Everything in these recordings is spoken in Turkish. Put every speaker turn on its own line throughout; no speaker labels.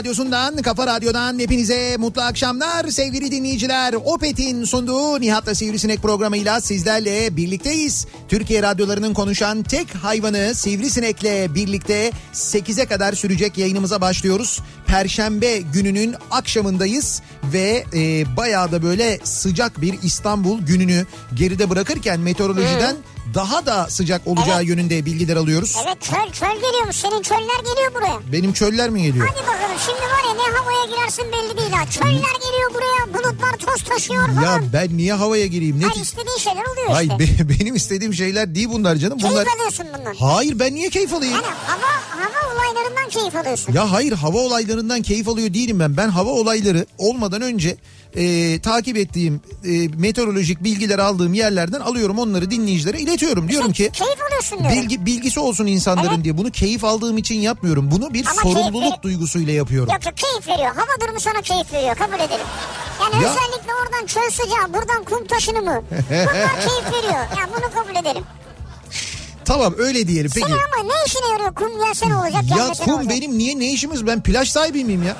radyosundan, kafa radyodan hepinize mutlu akşamlar sevgili dinleyiciler. Opet'in sunduğu Nihat'la Sivrisinek programıyla sizlerle birlikteyiz. Türkiye radyolarının konuşan tek hayvanı Sivrisinek'le birlikte 8'e kadar sürecek yayınımıza başlıyoruz. Perşembe gününün akşamındayız ve e, bayağı da böyle sıcak bir İstanbul gününü geride bırakırken meteorolojiden daha da sıcak olacağı
Evet.
yönünde bilgiler alıyoruz.
Evet çöl çöl geliyormuş. Senin çöller geliyor buraya.
Benim çöller mi geliyor?
Hadi bakalım şimdi var ya ne havaya girersin belli değil ha. Çöller geliyor buraya. Bulutlar toz taşıyor falan.
Ya ben niye havaya gireyim? Ne ki-
istediğin şeyler oluyor
Hayır
işte.
be- benim istediğim şeyler değil bunlar canım. Bunlar
Keyif alıyorsun bundan.
Hayır ben niye keyif alayım?
Yani hava, hava olaylarından keyif alıyorsun.
Ya hayır hava olaylarından keyif alıyor değilim ben. Ben hava olayları olmadan önce e, takip ettiğim e, meteorolojik bilgiler aldığım yerlerden alıyorum onları dinleyicilere iletiyorum. Diyorum ki bilgi bilgisi olsun insanların
Evet.
diye. Bunu keyif aldığım için yapmıyorum. Bunu bir
Ama
sorumluluk
keyif-
duygusuyla yapıyorum.
Yok yok keyif veriyor. Hava durumu sana keyif veriyor kabul edelim. Yani
Ya-
özellikle oradan çöl sıcağı buradan kum taşını mı? Bunlar keyif veriyor. Ya bunu kabul edelim.
Tamam öyle diyelim peki.
Sana ama ne işine yarıyor kum gelse ne olacak?
Ya
ne
kum
olacak?
benim niye ne işimiz? Ben plaj sahibi miyim ya?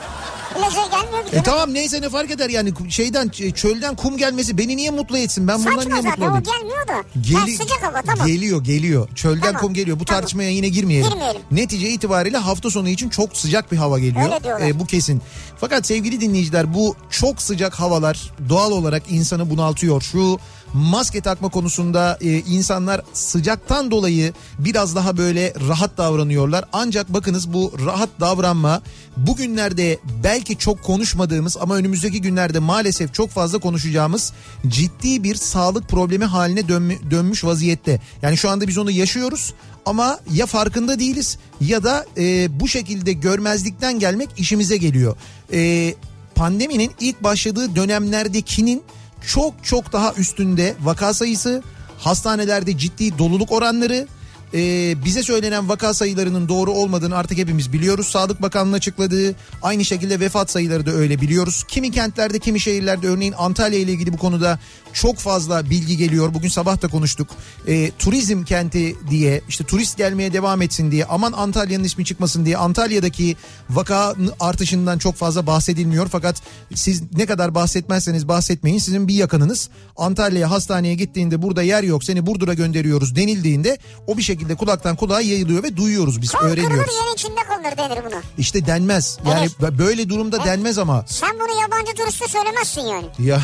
Plaja gelmiyor ki.
E tamam neyse ne fark eder yani şeyden çölden kum gelmesi beni niye mutlu etsin? Ben bundan
Saçma
niye mutlu olayım?
gelmiyor da.
Geli-
sıcak hava tamam.
Geliyor geliyor. Çölden
Tamam,
kum geliyor. Bu
tamam.
tartışmaya yine girmeyelim.
Girmeyelim.
Netice itibariyle hafta sonu için çok sıcak bir hava geliyor.
Öyle diyorlar.
E, bu kesin. Fakat sevgili dinleyiciler bu çok sıcak havalar doğal olarak insanı bunaltıyor. Şu maske takma konusunda e, insanlar sıcaktan dolayı biraz daha böyle rahat davranıyorlar. Ancak bakınız bu rahat davranma bugünlerde belki çok konuşmadığımız ama önümüzdeki günlerde maalesef çok fazla konuşacağımız ciddi bir sağlık problemi haline dönmü- dönmüş vaziyette. Yani şu anda biz onu yaşıyoruz ama ya farkında değiliz ya da e, bu şekilde görmezlikten gelmek işimize geliyor. E, pandeminin ilk başladığı dönemlerdekinin çok çok daha üstünde vaka sayısı, hastanelerde ciddi doluluk oranları, e, bize söylenen vaka sayılarının doğru olmadığını artık hepimiz biliyoruz. Sağlık Bakanlığı açıkladığı aynı şekilde vefat sayıları da öyle biliyoruz. Kimi kentlerde kimi şehirlerde örneğin Antalya ile ilgili bu konuda çok fazla bilgi geliyor. Bugün sabah da konuştuk. E, turizm kenti diye işte turist gelmeye devam etsin diye aman Antalya'nın ismi çıkmasın diye Antalya'daki vaka artışından çok fazla bahsedilmiyor. Fakat siz ne kadar bahsetmezseniz bahsetmeyin sizin bir yakınınız Antalya'ya hastaneye gittiğinde burada yer yok seni Burdur'a gönderiyoruz denildiğinde o bir şekilde kulaktan kulağa yayılıyor ve duyuyoruz biz
Kol kırılır
öğreniyoruz.
yer içinde kalır denir buna.
İşte denmez yani böyle durumda denmez ama
Sen bunu yabancı turiste söylemezsin yani.
ya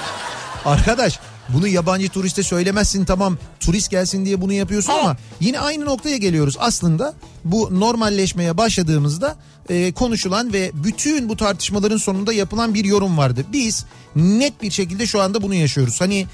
arkadaş bunu yabancı turiste söylemezsin tamam turist gelsin diye bunu yapıyorsun
Evet.
ama yine aynı noktaya geliyoruz aslında bu normalleşmeye başladığımızda e, konuşulan ve bütün bu tartışmaların sonunda yapılan bir yorum vardı. Biz net bir şekilde şu anda bunu yaşıyoruz. Hani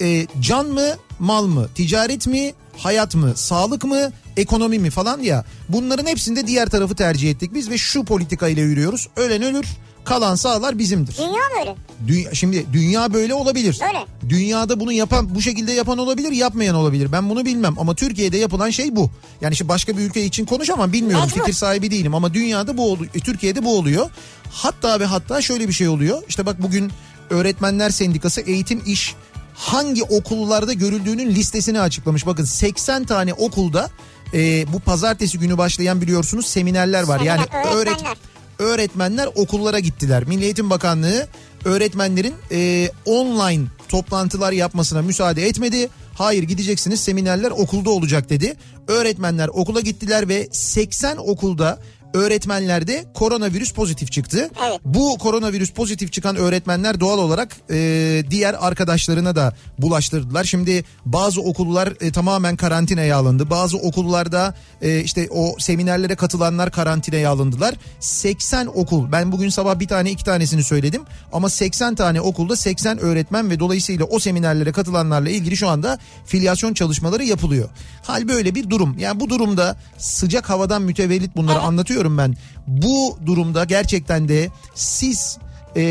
e, can mı mal mı ticaret mi hayat mı sağlık mı ekonomi mi falan ya bunların hepsinde diğer tarafı tercih ettik biz ve şu politikayla yürüyoruz ölen ölür kalan sahalar bizimdir.
Dünya böyle.
Dünya, şimdi dünya böyle olabilir.
Öyle.
Dünyada bunu yapan bu şekilde yapan olabilir yapmayan olabilir. Ben bunu bilmem ama Türkiye'de yapılan şey bu. Yani işte başka bir ülke için konuşamam bilmiyorum
Mecbur.
fikir sahibi değilim ama dünyada bu oluyor. Türkiye'de bu oluyor. Hatta ve hatta şöyle bir şey oluyor. İşte bak bugün Öğretmenler Sendikası eğitim iş hangi okullarda görüldüğünün listesini açıklamış. Bakın 80 tane okulda e, bu pazartesi günü başlayan biliyorsunuz seminerler var.
Seminer,
yani öğret
öğretmenler.
öğretmenler okullara gittiler. Milli Eğitim Bakanlığı öğretmenlerin e, online toplantılar yapmasına müsaade etmedi. Hayır gideceksiniz seminerler okulda olacak dedi. Öğretmenler okula gittiler ve 80 okulda öğretmenlerde koronavirüs pozitif çıktı.
Evet.
Bu koronavirüs pozitif çıkan öğretmenler doğal olarak e, diğer arkadaşlarına da bulaştırdılar. Şimdi bazı okullar e, tamamen karantinaya alındı. Bazı okullarda e, işte o seminerlere katılanlar karantinaya alındılar. 80 okul ben bugün sabah bir tane iki tanesini söyledim ama 80 tane okulda 80 öğretmen ve dolayısıyla o seminerlere katılanlarla ilgili şu anda filyasyon çalışmaları yapılıyor. Hal böyle bir durum. Yani bu durumda sıcak havadan mütevellit bunları anlatıyorum ben. Bu durumda gerçekten de siz e,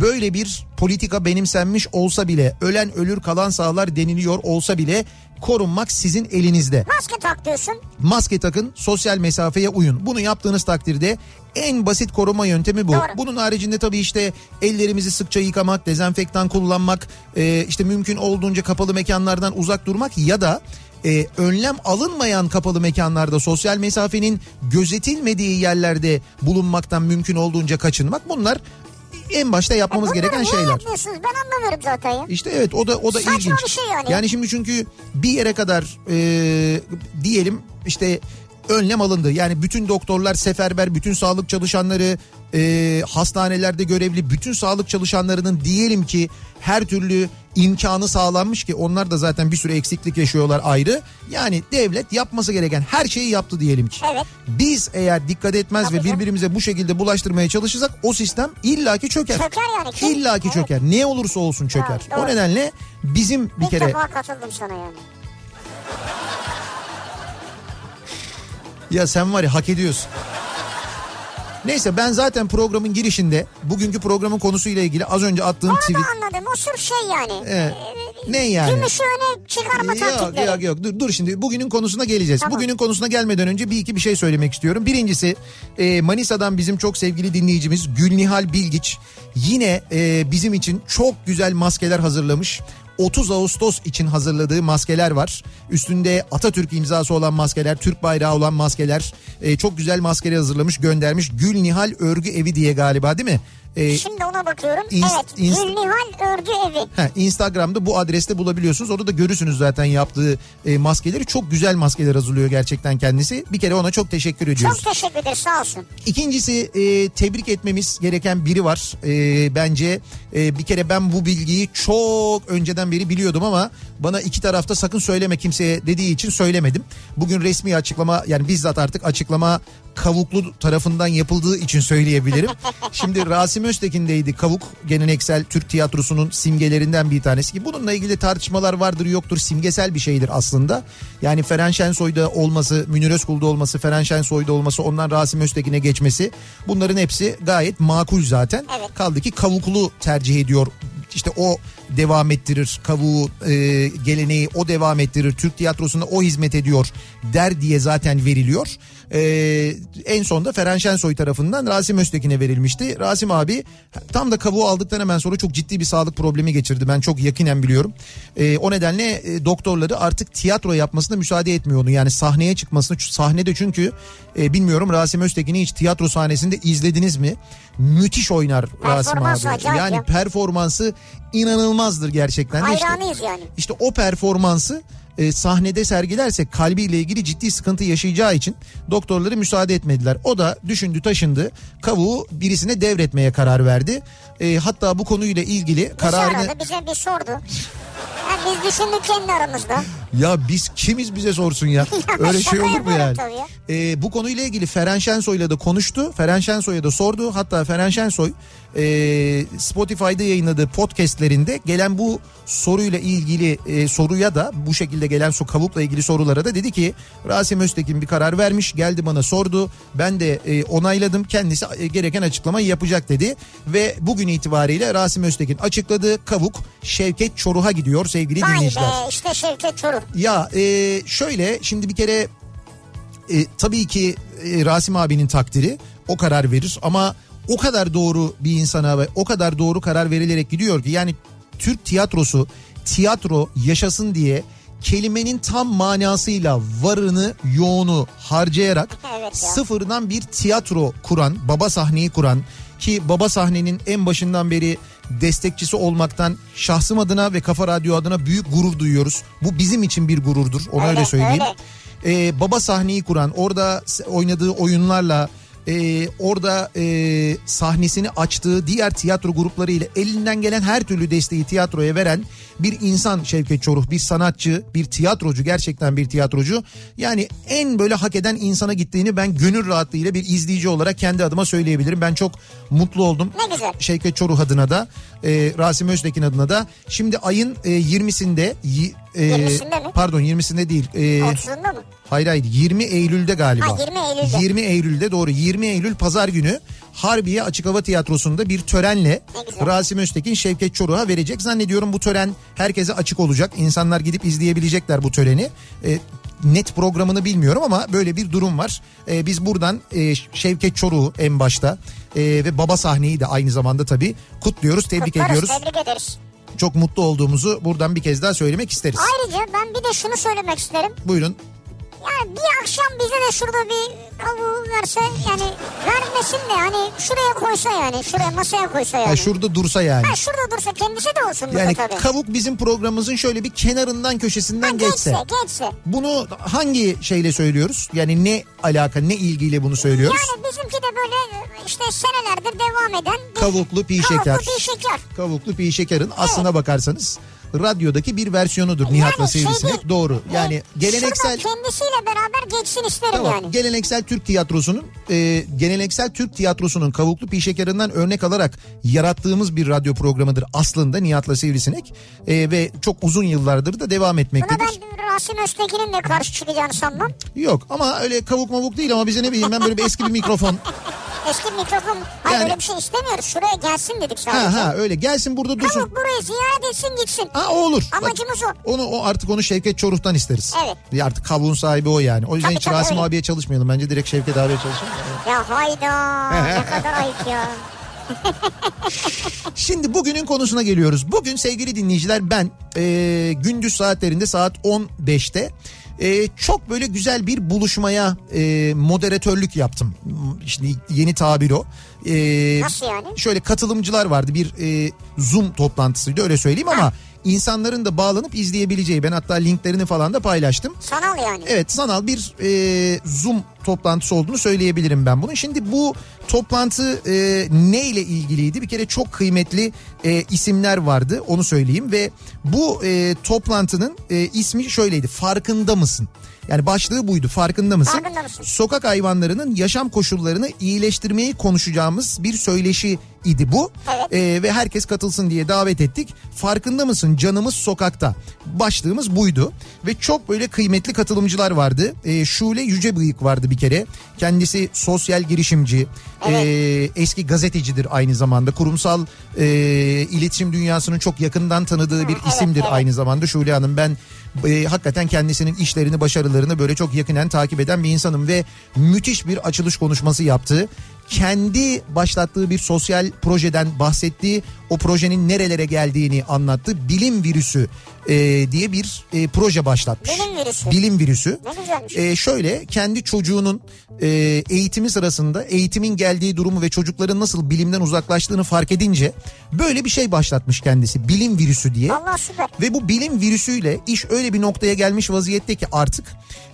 böyle bir politika benimsenmiş olsa bile ölen ölür kalan sağlar deniliyor olsa bile korunmak sizin elinizde.
Maske tak diyorsun.
Maske takın, sosyal mesafeye uyun. Bunu yaptığınız takdirde en basit koruma yöntemi bu.
Doğru.
Bunun haricinde tabii işte ellerimizi sıkça yıkamak, dezenfektan kullanmak, e, işte mümkün olduğunca kapalı mekanlardan uzak durmak ya da e, önlem alınmayan kapalı mekanlarda sosyal mesafenin gözetilmediği yerlerde bulunmaktan mümkün olduğunca kaçınmak. Bunlar en başta yapmamız
Bunları
gereken
niye
şeyler.
yapmıyorsunuz? Ben anlamıyorum zaten ya.
İşte evet o da o da
Saçma
ilginç.
bir şey yani.
Yani şimdi çünkü bir yere kadar e, diyelim işte önlem alındı. Yani bütün doktorlar seferber, bütün sağlık çalışanları, e, hastanelerde görevli bütün sağlık çalışanlarının diyelim ki her türlü imkanı sağlanmış ki onlar da zaten bir sürü eksiklik yaşıyorlar ayrı. Yani devlet yapması gereken her şeyi yaptı diyelim ki.
Evet.
Biz eğer dikkat etmez
Tabii
ve
canım.
birbirimize bu şekilde bulaştırmaya çalışırsak o sistem illaki çöker.
Çöker yani. Kim-
İllaki
Evet.
çöker. Ne olursa olsun çöker.
Ha, doğru.
o nedenle bizim bir
İlk
kere
defa katıldım sana yani.
Ya sen var ya hak ediyorsun. Neyse ben zaten programın girişinde bugünkü programın konusuyla ilgili az önce attığım
Onu
tweet
da anladım. O sırf şey yani.
Evet. Ne yani?
Gümüşü öne çıkarma
Yok
taktikleri.
yok yok dur, dur şimdi bugünün konusuna geleceğiz.
Tamam.
Bugünün konusuna gelmeden önce bir iki bir şey söylemek istiyorum. Birincisi e, Manisa'dan bizim çok sevgili dinleyicimiz Gülnihal Bilgiç yine e, bizim için çok güzel maskeler hazırlamış. 30 Ağustos için hazırladığı maskeler var. Üstünde Atatürk imzası olan maskeler, Türk bayrağı olan maskeler. E, çok güzel maskeler hazırlamış, göndermiş. Gülnihal Örgü Evi diye galiba değil mi? E,
Şimdi ona bakıyorum.
İnst-
evet.
inst-
Gülnihal Örgü Evi.
Ha, Instagram'da bu adreste bulabiliyorsunuz. Orada da görürsünüz zaten yaptığı e, maskeleri. Çok güzel maskeler hazırlıyor gerçekten kendisi. Bir kere ona çok teşekkür ediyoruz.
Çok teşekkür ederiz sağ olsun.
İkincisi e, tebrik etmemiz gereken biri var. E, bence e, bir kere ben bu bilgiyi çok önceden beri biliyordum ama bana iki tarafta sakın söyleme kimseye dediği için söylemedim. Bugün resmi açıklama yani bizzat artık açıklama Kavuklu tarafından yapıldığı için söyleyebilirim. Şimdi Rasim Öztekin'deydi Kavuk geleneksel Türk tiyatrosunun simgelerinden bir tanesi ki bununla ilgili tartışmalar vardır yoktur simgesel bir şeydir aslında. Yani Feren Şensoy'da olması, Münir Özkul'da olması, Feren Şensoy'da olması, ondan Rasim Öztekin'e geçmesi bunların hepsi gayet makul zaten.
Evet.
Kaldı ki Kavuklu tercih ediyor işte o devam ettirir kavuğu e, geleneği o devam ettirir Türk tiyatrosunda o hizmet ediyor der diye zaten veriliyor. E, en sonda Feren Şensoy tarafından Rasim Öztekin'e verilmişti. Rasim abi tam da kavuğu aldıktan hemen sonra çok ciddi bir sağlık problemi geçirdi. Ben çok yakinen biliyorum. E, o nedenle e, doktorları artık tiyatro yapmasına müsaade etmiyor onu. Yani sahneye çıkmasını sahnede çünkü e, bilmiyorum Rasim Öztekin'i hiç tiyatro sahnesinde izlediniz mi? Müthiş oynar Rasim abi. Yani
ya.
performansı inanılmazdır gerçekten. de. İşte-
Hayranıyız yani.
işte o performansı e, sahnede sergilerse kalbiyle ilgili ciddi sıkıntı yaşayacağı için doktorları müsaade etmediler. O da düşündü taşındı kavuğu birisine devretmeye karar verdi. E, hatta bu konuyla ilgili
Bizi
kararını
aradı bize bir sordu. Ha biz düşündük kendi aramızda.
Ya biz kimiz bize sorsun ya. Öyle şey olur mu yani?
ya.
Ee, bu konuyla ilgili Feren Şensoy'la da konuştu. Feren Şensoy'a da sordu. Hatta Feren Şensoy e, Spotify'da yayınladığı podcastlerinde gelen bu soruyla ilgili e, soruya da bu şekilde gelen su kavukla ilgili sorulara da dedi ki Rasim Öztekin bir karar vermiş geldi bana sordu ben de e, onayladım kendisi e, gereken açıklamayı yapacak dedi ve bugün itibariyle Rasim Öztekin açıkladı kavuk Şevket Çoruh'a gidiyor sevgili
Vay
dinleyiciler.
be işte Şevket Çoruh.
Ya e, şöyle şimdi bir kere e, tabii ki e, Rasim abinin takdiri o karar verir ama o kadar doğru bir insana ve o kadar doğru karar verilerek gidiyor ki yani Türk tiyatrosu tiyatro yaşasın diye kelimenin tam manasıyla varını yoğunu harcayarak
Evet ya.
sıfırdan bir tiyatro kuran baba sahneyi kuran ki baba sahnenin en başından beri destekçisi olmaktan şahsım adına ve Kafa Radyo adına büyük gurur duyuyoruz. Bu bizim için bir gururdur onu öyle,
Öyle,
söyleyeyim.
öyle.
Ee, baba sahneyi kuran orada oynadığı oyunlarla e, orada e, sahnesini açtığı diğer tiyatro grupları ile elinden gelen her türlü desteği tiyatroya veren bir insan Şevket Çoruh bir sanatçı bir tiyatrocu gerçekten bir tiyatrocu yani en böyle hak eden insana gittiğini ben gönül rahatlığıyla bir izleyici olarak kendi adıma söyleyebilirim ben çok mutlu oldum
Ne güzel.
Şevket Çoruh adına da e, Rasim Öztekin adına da şimdi ayın e, 20'sinde y- e,
20'sinde mi?
pardon 20'sinde değil e,
30'unda mı?
Hayır hayır 20 Eylül'de galiba.
Ha, 20 Eylül'de.
20 Eylül'de doğru 20 Eylül pazar günü Harbiye Açık Hava Tiyatrosu'nda bir törenle. Rasim Öztekin Şevket Çoruh'a verecek. Zannediyorum bu tören herkese açık olacak. İnsanlar gidip izleyebilecekler bu töreni. E, net programını bilmiyorum ama böyle bir durum var. E, biz buradan e, Şevket Çoruh'u en başta e, ve baba sahneyi de aynı zamanda tabii kutluyoruz, tebrik
Kutlarız,
ediyoruz.
Tebrik ederiz.
Çok mutlu olduğumuzu buradan bir kez daha söylemek isteriz.
Ayrıca ben bir de şunu söylemek isterim.
Buyurun.
Yani bir akşam bize de şurada bir kavuğu verse yani vermesin de hani şuraya koysa yani şuraya masaya koysa yani.
Ha, şurada dursa yani.
Ha, şurada dursa kendisi de olsun
Yani
tabii.
kavuk bizim programımızın şöyle bir kenarından köşesinden
Ha,
geçse.
geçse geçse.
Bunu hangi şeyle söylüyoruz? Yani ne alaka ne ilgiyle bunu söylüyoruz?
Yani bizimki de böyle işte senelerdir devam eden bir
Kavuklu pi şeker.
Kavuklu pi şeker.
Kavuklu pi şekerin aslına bakarsanız radyodaki bir versiyonudur Nihat'la
Yani şey
Sivrisinek.
değil.
Doğru. Yani
E,
geleneksel
kendisiyle beraber geçsin isterim
Tamam.
yani.
Geleneksel Türk tiyatrosunun e, geleneksel Türk tiyatrosunun kavuklu pi şekerinden örnek alarak yarattığımız bir radyo programıdır aslında Nihat'la Sivrisinek E, ve çok uzun yıllardır da devam
Buna
etmektedir.
ben Rasim Öztekin'in de karşı çıkacağını sanmam.
Yok ama öyle kavuk mavuk değil ama bize ne bileyim ben böyle bir eski bir mikrofon.
Eski mikrofon. Hayır
Yani-
öyle bir şey istemiyoruz. Şuraya gelsin dedik sadece.
Ha ha öyle gelsin burada dursun.
Kavuk burayı ziyaret etsin gitsin.
Ha o olur. Bak,
Amacımız o.
onu o artık onu Şevket Çoruh'tan isteriz.
Evet.
Ya artık kavuğun sahibi o yani. O yüzden
Tabii,
hiç
tabii,
Rasim
öyle.
abiye çalışmayalım. Bence direkt Şevket abiye çalışalım.
Ya hayda ne kadar ayıp ya.
Şimdi bugünün konusuna geliyoruz. Bugün sevgili dinleyiciler ben e, gündüz saatlerinde saat 15'te e, çok böyle güzel bir buluşmaya e, moderatörlük yaptım. Şimdi yeni tabir o. E,
Nasıl yani?
Şöyle katılımcılar vardı bir e, Zoom toplantısıydı öyle söyleyeyim ama insanların da bağlanıp izleyebileceği ben hatta linklerini falan da paylaştım.
Sanal yani.
Evet sanal bir e, Zoom toplantısı olduğunu söyleyebilirim ben bunun. Şimdi bu toplantı e, ne ile ilgiliydi? Bir kere çok kıymetli e, isimler vardı onu söyleyeyim ve bu e, toplantının e, ismi şöyleydi. Farkında mısın? Yani başlığı buydu. Farkında mısın?
Farkında mısın?
Sokak hayvanlarının yaşam koşullarını iyileştirmeyi konuşacağımız bir söyleşi idi bu.
Evet.
E, ve herkes katılsın diye davet ettik. Farkında mısın canımız sokakta? Başlığımız buydu. Ve çok böyle kıymetli katılımcılar vardı. E, Şule Yücebıyık vardı bir kere. Kendisi sosyal girişimci, e, eski gazetecidir aynı zamanda. Kurumsal e, iletişim dünyasının çok yakından tanıdığı bir
evet,
isimdir
evet.
aynı zamanda Şule Hanım. Ben e, hakikaten kendisinin işlerini, başarılarını böyle çok yakinen takip eden bir insanım ve müthiş bir açılış konuşması yaptı. Kendi başlattığı bir sosyal projeden bahsettiği o projenin nerelere geldiğini anlattı. Bilim virüsü e, diye bir e, proje başlatmış.
Bilim virüsü.
Bilim virüsü. E, şöyle kendi çocuğunun e, eğitimi sırasında eğitimin geldiği durumu ve çocukların nasıl bilimden uzaklaştığını fark edince böyle bir şey başlatmış kendisi. Bilim virüsü diye.
Allah süper.
Ve bu bilim virüsüyle iş öyle bir noktaya gelmiş vaziyette ki artık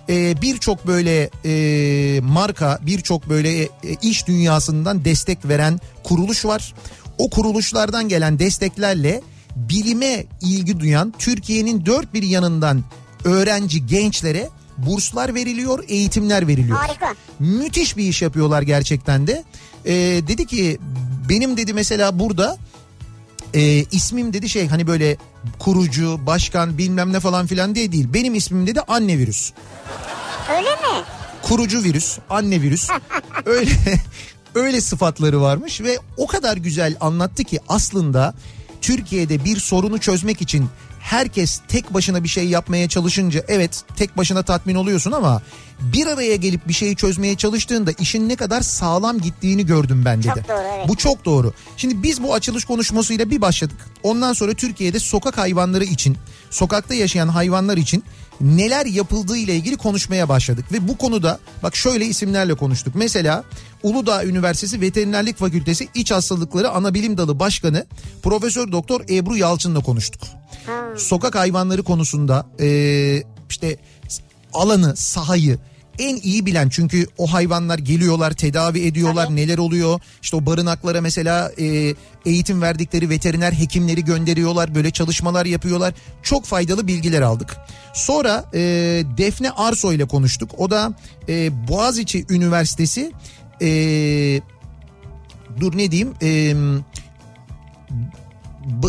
e, birçok böyle e, marka, birçok böyle e, iş dünyasından destek veren kuruluş var. O kuruluşlardan gelen desteklerle bilime ilgi duyan Türkiye'nin dört bir yanından öğrenci gençlere burslar veriliyor, eğitimler veriliyor.
Harika.
Müthiş bir iş yapıyorlar gerçekten de. Ee, dedi ki benim dedi mesela burada e, ismim dedi şey hani böyle kurucu, başkan bilmem ne falan filan diye değil. Benim ismim dedi anne virüs.
Öyle mi?
Kurucu virüs, anne virüs. öyle öyle sıfatları varmış ve o kadar güzel anlattı ki aslında Türkiye'de bir sorunu çözmek için herkes tek başına bir şey yapmaya çalışınca evet tek başına tatmin oluyorsun ama bir araya gelip bir şeyi çözmeye çalıştığında işin ne kadar sağlam gittiğini gördüm ben dedi.
Çok doğru, evet.
Bu çok doğru. Şimdi biz bu açılış konuşmasıyla bir başladık. Ondan sonra Türkiye'de sokak hayvanları için, sokakta yaşayan hayvanlar için neler yapıldığı ile ilgili konuşmaya başladık. Ve bu konuda bak şöyle isimlerle konuştuk. Mesela Uludağ Üniversitesi Veterinerlik Fakültesi İç Hastalıkları Anabilim Dalı Başkanı Profesör Doktor Ebru Yalçın'la konuştuk. Sokak hayvanları konusunda eee, işte alanı, sahayı en iyi bilen. Çünkü o hayvanlar geliyorlar tedavi ediyorlar neler oluyor? İşte o barınaklara mesela e, eğitim verdikleri veteriner hekimleri gönderiyorlar böyle çalışmalar yapıyorlar. Çok faydalı bilgiler aldık. Sonra e, Defne Arso ile konuştuk. O da e, Boğaziçi Üniversitesi e, dur ne diyeyim e,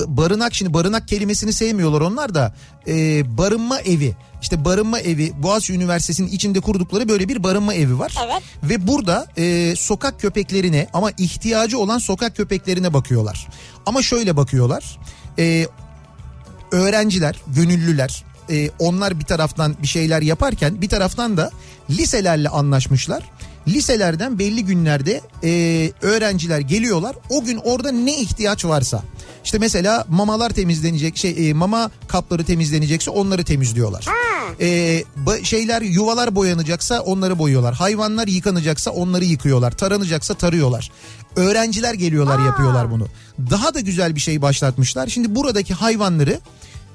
barınak şimdi barınak kelimesini sevmiyorlar onlar da e, barınma evi işte barınma evi Boğaziçi Üniversitesi'nin içinde kurdukları böyle bir barınma evi var.
Evet.
Ve burada e, sokak köpeklerine ama ihtiyacı olan sokak köpeklerine bakıyorlar. Ama şöyle bakıyorlar. E, öğrenciler, gönüllüler e, onlar bir taraftan bir şeyler yaparken bir taraftan da liselerle anlaşmışlar. Liselerden belli günlerde e, öğrenciler geliyorlar. O gün orada ne ihtiyaç varsa. işte mesela mamalar temizlenecek, şey e, mama kapları temizlenecekse onları temizliyorlar. E, ba- şeyler yuvalar boyanacaksa onları boyuyorlar. Hayvanlar yıkanacaksa onları yıkıyorlar. Taranacaksa tarıyorlar. Öğrenciler geliyorlar yapıyorlar bunu. Daha da güzel bir şey başlatmışlar. Şimdi buradaki hayvanları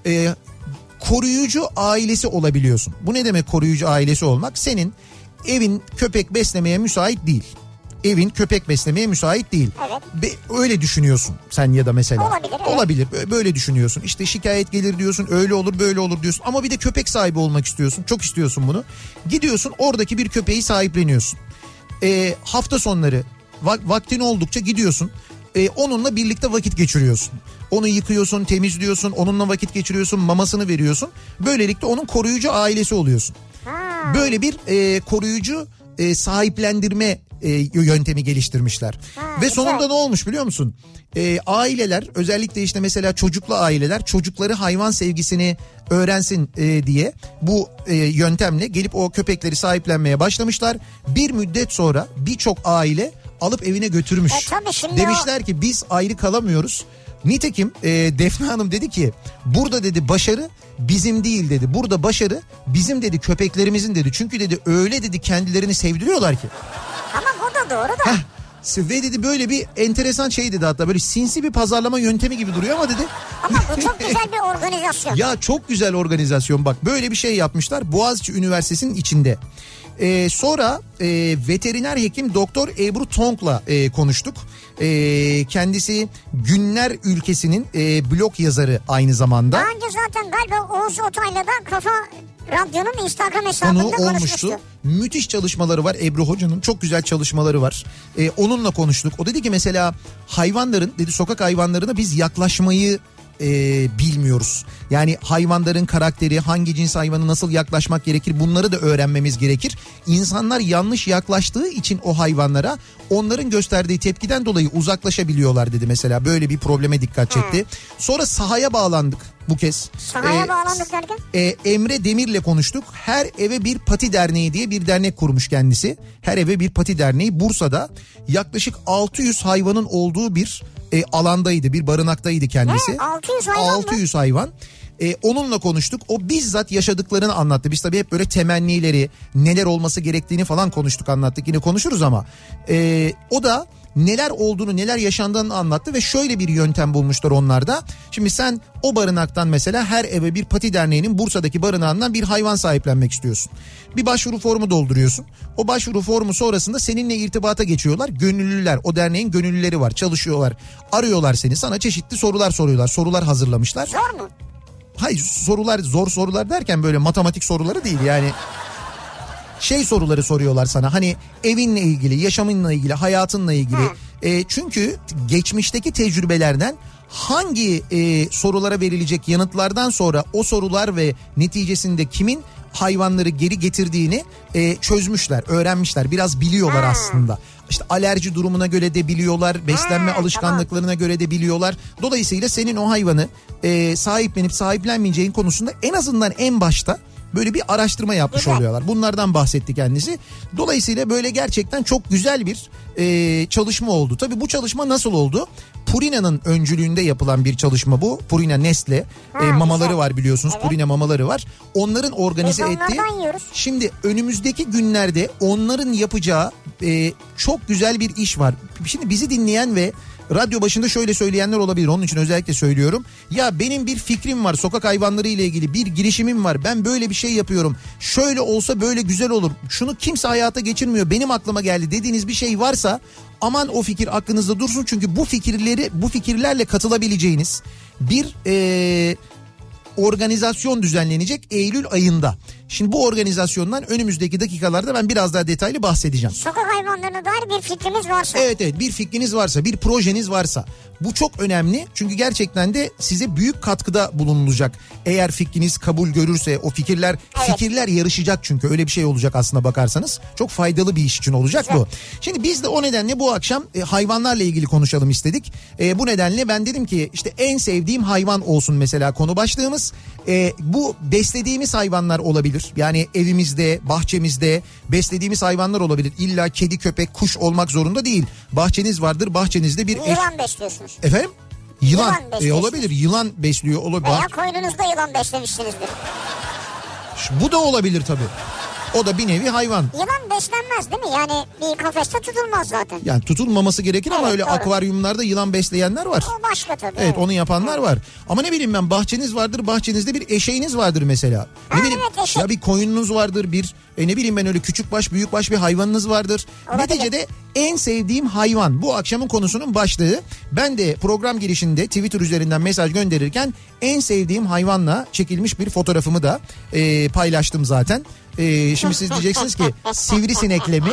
e, koruyucu ailesi olabiliyorsun. Bu ne demek koruyucu ailesi olmak? Senin evin köpek beslemeye müsait değil. Evin köpek beslemeye müsait değil.
Evet.
Be- öyle düşünüyorsun sen ya da mesela.
Olabilir, evet.
Olabilir. Bö- Böyle düşünüyorsun. İşte şikayet gelir diyorsun. Öyle olur böyle olur diyorsun. Ama bir de köpek sahibi olmak istiyorsun. Çok istiyorsun bunu. Gidiyorsun oradaki bir köpeği sahipleniyorsun. Ee, hafta sonları va- vaktin oldukça gidiyorsun. Ee, onunla birlikte vakit geçiriyorsun. Onu yıkıyorsun, temizliyorsun, onunla vakit geçiriyorsun, mamasını veriyorsun. Böylelikle onun koruyucu ailesi oluyorsun. Böyle bir e, koruyucu e, sahiplendirme e, yöntemi geliştirmişler.
Ha,
Ve
güzel.
sonunda ne olmuş biliyor musun? E, aileler özellikle işte mesela çocuklu aileler çocukları hayvan sevgisini öğrensin e, diye bu e, yöntemle gelip o köpekleri sahiplenmeye başlamışlar. Bir müddet sonra birçok aile alıp evine götürmüş.
E, tabii şimdi
Demişler ki biz ayrı kalamıyoruz. Nitekim e, Defne Hanım dedi ki burada dedi başarı bizim değil dedi. Burada başarı bizim dedi köpeklerimizin dedi. Çünkü dedi öyle dedi kendilerini sevdiriyorlar ki.
Ama bu da doğru da.
Ve dedi böyle bir enteresan şey dedi hatta böyle sinsi bir pazarlama yöntemi gibi duruyor ama dedi.
Ama bu çok güzel bir organizasyon.
Ya çok güzel organizasyon bak böyle bir şey yapmışlar Boğaziçi Üniversitesi'nin içinde. Ee, sonra e, veteriner hekim Doktor Ebru Tong'la e, konuştuk. E, kendisi Günler Ülkesi'nin e, blog yazarı aynı zamanda.
Daha önce zaten galiba Oğuz Otay'la da Kafa Radyo'nun Instagram hesabında
Konuğu olmuştu. Müthiş çalışmaları var Ebru Hoca'nın çok güzel çalışmaları var. Ee, onunla konuştuk. O dedi ki mesela hayvanların dedi sokak hayvanlarına biz yaklaşmayı e, bilmiyoruz. Yani hayvanların karakteri hangi cins hayvanı nasıl yaklaşmak gerekir bunları da öğrenmemiz gerekir. İnsanlar yanlış yaklaştığı için o hayvanlara onların gösterdiği tepkiden dolayı uzaklaşabiliyorlar dedi mesela böyle bir probleme dikkat çekti. Sonra sahaya bağlandık bu kez.
Sahaya
Ee,
bağlandık derken?
e, Emre Demir'le konuştuk. Her eve bir pati derneği diye bir dernek kurmuş kendisi. Her eve bir pati derneği Bursa'da yaklaşık 600 hayvanın olduğu bir e, alandaydı. Bir barınaktaydı kendisi.
Ne? 600 hayvan mı?
600 hayvan. E, onunla konuştuk. O bizzat yaşadıklarını anlattı. Biz tabii hep böyle temennileri, neler olması gerektiğini falan konuştuk anlattık. Yine konuşuruz ama e, o da neler olduğunu neler yaşandığını anlattı ve şöyle bir yöntem bulmuşlar onlarda. Şimdi sen o barınaktan mesela her eve bir pati derneğinin Bursa'daki barınağından bir hayvan sahiplenmek istiyorsun. Bir başvuru formu dolduruyorsun. O başvuru formu sonrasında seninle irtibata geçiyorlar. Gönüllüler o derneğin gönüllüleri var çalışıyorlar. Arıyorlar seni sana çeşitli sorular soruyorlar. Sorular hazırlamışlar.
Zor mu?
Hayır sorular zor sorular derken böyle matematik soruları değil yani şey soruları soruyorlar sana hani evinle ilgili yaşamınla ilgili hayatınla ilgili e, çünkü geçmişteki tecrübelerden hangi e, sorulara verilecek yanıtlardan sonra o sorular ve neticesinde kimin hayvanları geri getirdiğini e, çözmüşler, öğrenmişler. Biraz biliyorlar aslında. İşte alerji durumuna göre de biliyorlar, beslenme
Ha,
alışkanlıklarına göre de biliyorlar. Dolayısıyla senin o hayvanı e, sahiplenip sahiplenmeyeceğin konusunda en azından en başta böyle bir araştırma yapmış
Güzel.
oluyorlar. Bunlardan bahsetti kendisi. Dolayısıyla böyle gerçekten çok güzel bir e, çalışma oldu. Tabii bu çalışma nasıl oldu? Purina'nın öncülüğünde yapılan bir çalışma bu. Purina Nestle
Ha,
e, mamaları
güzel.
var biliyorsunuz.
Evet.
Purina mamaları var. Onların organize
Biz
ettiği
yiyoruz.
Şimdi önümüzdeki günlerde onların yapacağı e, çok güzel bir iş var. Şimdi bizi dinleyen ve radyo başında şöyle söyleyenler olabilir. Onun için özellikle söylüyorum. Ya benim bir fikrim var sokak hayvanları ile ilgili bir girişimim var. Ben böyle bir şey yapıyorum. Şöyle olsa böyle güzel olur. Şunu kimse hayata geçirmiyor. Benim aklıma geldi dediğiniz bir şey varsa aman o fikir aklınızda dursun. Çünkü bu fikirleri bu fikirlerle katılabileceğiniz bir e, organizasyon düzenlenecek Eylül ayında. Şimdi bu organizasyondan önümüzdeki dakikalarda ben biraz daha detaylı bahsedeceğim.
Sokak hayvanlarına dair bir fikrimiz varsa.
Evet evet bir fikriniz varsa bir projeniz varsa bu çok önemli çünkü gerçekten de size büyük katkıda bulunulacak. Eğer fikriniz kabul görürse o fikirler
Evet.
fikirler yarışacak çünkü öyle bir şey olacak aslında bakarsanız. Çok faydalı bir iş için olacak bu. Şimdi biz de o nedenle bu akşam e, hayvanlarla ilgili konuşalım istedik. E, bu nedenle ben dedim ki işte en sevdiğim hayvan olsun mesela konu başlığımız. E, bu beslediğimiz hayvanlar olabilir. Yani evimizde, bahçemizde beslediğimiz hayvanlar olabilir. İlla kedi, köpek, kuş olmak zorunda değil. Bahçeniz vardır, bahçenizde bir eş...
Yılan besliyorsunuz.
Efendim? Yılan.
Yılan
E, olabilir. Yılan besliyor. Olabilir.
Veya koynunuzda yılan beslemişsinizdir.
Bu da olabilir tabii. O da bir nevi hayvan.
Yılan beslenmez değil mi? Yani bir kafeste tutulmaz zaten.
Yani tutulmaması gerekir ama
Evet,
öyle
doğru.
akvaryumlarda yılan besleyenler var.
O başka tabii.
Evet onu yapanlar var. Ama ne bileyim ben bahçeniz vardır bahçenizde bir eşeğiniz vardır mesela. Ne
Ha,
bileyim
evet, eşek.
ya bir koyununuz vardır bir e, ne bileyim ben öyle küçük baş büyük baş bir hayvanınız vardır.
Olabilir.
Neticede en sevdiğim hayvan bu akşamın konusunun başlığı. Ben de program girişinde Twitter üzerinden mesaj gönderirken en sevdiğim hayvanla çekilmiş bir fotoğrafımı da e, paylaştım zaten. E, şimdi siz diyeceksiniz ki sivrisinekle mi?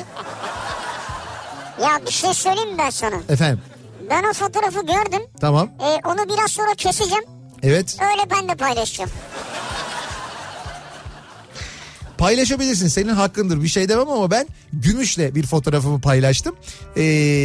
Ya bir şey söyleyeyim ben sana?
Efendim
Ben o fotoğrafı gördüm.
tamam
Ee, onu biraz sonra keseceğim.
evet.
Öyle ben de paylaşacağım.
Paylaşabilirsin senin hakkındır bir şey demem ama ben gümüşle bir fotoğrafımı paylaştım. Ee,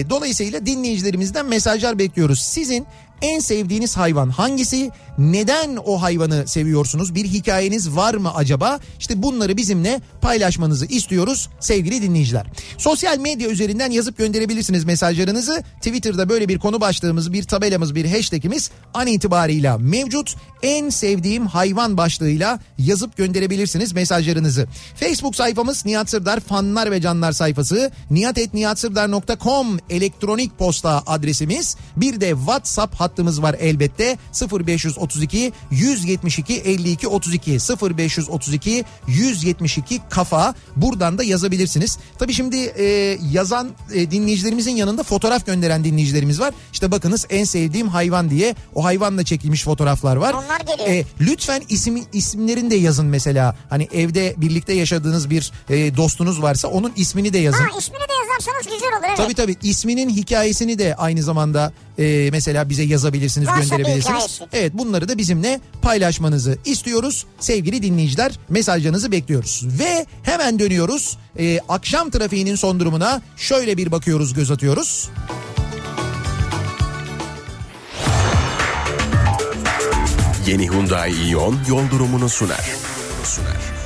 dolayısıyla dinleyicilerimizden mesajlar bekliyoruz. Sizin en sevdiğiniz hayvan hangisi? Neden o hayvanı seviyorsunuz? Bir hikayeniz var mı acaba? İşte bunları bizimle paylaşmanızı istiyoruz sevgili dinleyiciler. Sosyal medya üzerinden yazıp gönderebilirsiniz mesajlarınızı. Twitter'da böyle bir konu başlığımız, bir tabelamız, bir hashtagimiz an itibarıyla mevcut. En sevdiğim hayvan başlığıyla yazıp gönderebilirsiniz mesajlarınızı. Facebook sayfamız Nihat Sırdar fanlar ve canlar sayfası. nihatetnihatsırdar.com elektronik posta adresimiz. Bir de WhatsApp hattımız var elbette. 0532 172 52 32 0532 172 kafa. Buradan da yazabilirsiniz. Tabii şimdi e, yazan e, dinleyicilerimizin yanında fotoğraf gönderen dinleyicilerimiz var. İşte bakınız en sevdiğim hayvan diye o hayvanla çekilmiş fotoğraflar var.
Onlar geliyor.
E, lütfen isim, isimlerini de yazın mesela. Hani evde birlikte yaşadığınız bir e, dostunuz varsa onun ismini de yazın.
Ha ismini de yazarsanız güzel olur evet.
Tabii tabii isminin hikayesini de aynı zamanda e, mesela bize yazabilirsiniz,
Varsa
gönderebilirsiniz. Evet bunları da bizimle paylaşmanızı istiyoruz. Sevgili dinleyiciler mesajlarınızı bekliyoruz. Ve hemen dönüyoruz. E, akşam trafiğinin son durumuna şöyle bir bakıyoruz, göz atıyoruz.
Yeni Hyundai Ion yol durumunu sunar. Sunar.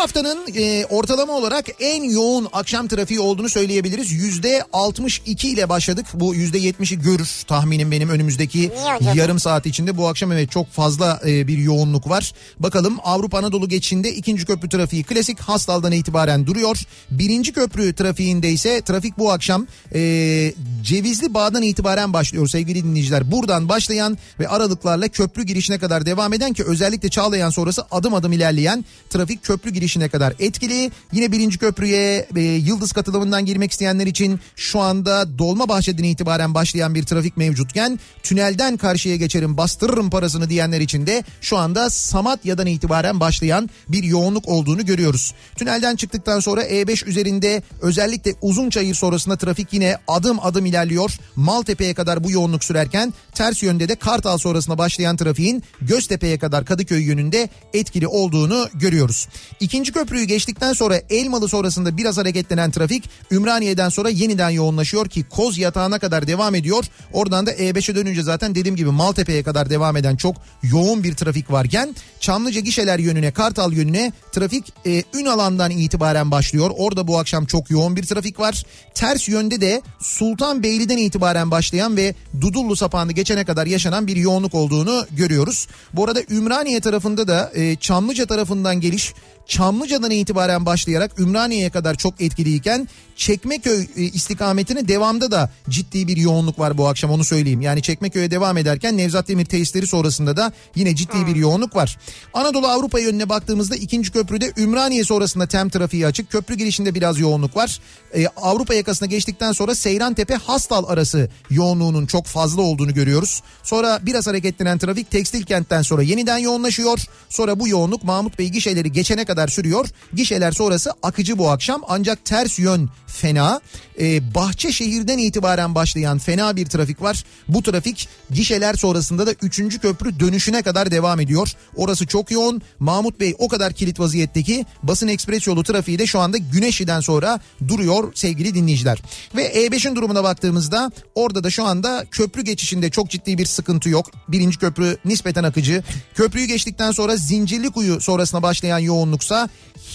Haftanın e, ortalama olarak en yoğun akşam trafiği olduğunu söyleyebiliriz. Yüzde 62 ile başladık. Bu yüzde 70'i görür tahminim benim önümüzdeki yarım saat içinde. Bu akşam evet çok fazla e, bir yoğunluk var. Bakalım Avrupa Anadolu geçişinde ikinci köprü trafiği klasik Hastal'dan itibaren duruyor. Birinci köprü trafiğinde ise trafik bu akşam e, Cevizli Bağ'dan itibaren başlıyor sevgili dinleyiciler. Buradan başlayan ve aralıklarla köprü girişine kadar devam eden ki özellikle Çağlayan sonrası adım adım ilerleyen trafik köprü girişine kadar etkili. Yine birinci köprüye e, Yıldız katılımından girmek isteyenler için şu anda Dolmabahçe'den itibaren başlayan bir trafik mevcutken tünelden karşıya geçerim bastırırım parasını diyenler için de şu anda Samatya'dan itibaren başlayan bir yoğunluk olduğunu görüyoruz. Tünelden çıktıktan sonra E5 üzerinde özellikle Uzunçayır sonrasında trafik yine adım adım ilerliyor. Maltepe'ye kadar bu yoğunluk sürerken ters yönde de Kartal sonrasında başlayan trafiğin Göztepe'ye kadar Kadıköy yönünde etkili olduğunu görüyoruz. İkinci köprüyü geçtikten sonra Elmalı sonrasında biraz hareketlenen trafik Ümraniye'den sonra yeniden yoğunlaşıyor ki Koz yatağına kadar devam ediyor. Oradan da E5'e dönünce zaten dediğim gibi Maltepe'ye kadar devam eden çok yoğun bir trafik varken Çamlıca gişeler yönüne Kartal yönüne trafik e, Ünalan'dan itibaren başlıyor. Orada bu akşam çok yoğun bir trafik var. Ters yönde de Sultanbeyli'den itibaren başlayan ve Dudullu sapağını geçene kadar yaşanan bir yoğunluk olduğunu görüyoruz. Bu arada Ümraniye tarafında da e, Çamlıca tarafından geliş Çamlıca'dan itibaren başlayarak Ümraniye'ye kadar çok etkiliyken Çekmeköy e, istikametine devamda da ciddi bir yoğunluk var bu akşam onu söyleyeyim. Yani Çekmeköy'e devam ederken Nevzat Demir tesisleri sonrasında da yine ciddi bir yoğunluk var. Anadolu Avrupa yönüne baktığımızda ikinci köprüde Ümraniye sonrasında tem trafiği açık. Köprü girişinde biraz yoğunluk var. Ee, Avrupa yakasına geçtikten sonra Seyrantepe Hastal arası yoğunluğunun çok fazla olduğunu görüyoruz. Sonra biraz hareketlenen trafik tekstil kentten sonra yeniden yoğunlaşıyor. Sonra bu yoğunluk Mahmut Bey gişeleri geçene kadar sürüyor. Gişeler sonrası akıcı bu akşam ancak ters yön fena. Ee, Bahçeşehir'den itibaren başlayan fena bir trafik var. Bu trafik gişeler sonrasında da 3. köprü dönüşüne kadar devam ediyor. Orası çok yoğun. Mahmut Bey o kadar kilit vaziyette ki basın ekspres yolu trafiği de şu anda Güneşli'den sonra duruyor sevgili dinleyiciler. Ve E5'in durumuna baktığımızda orada da şu anda köprü geçişinde çok ciddi bir sıkıntı yok. Birinci köprü nispeten akıcı. Köprüyü geçtikten sonra Zincirlikuyu sonrasına başlayan yoğunluksa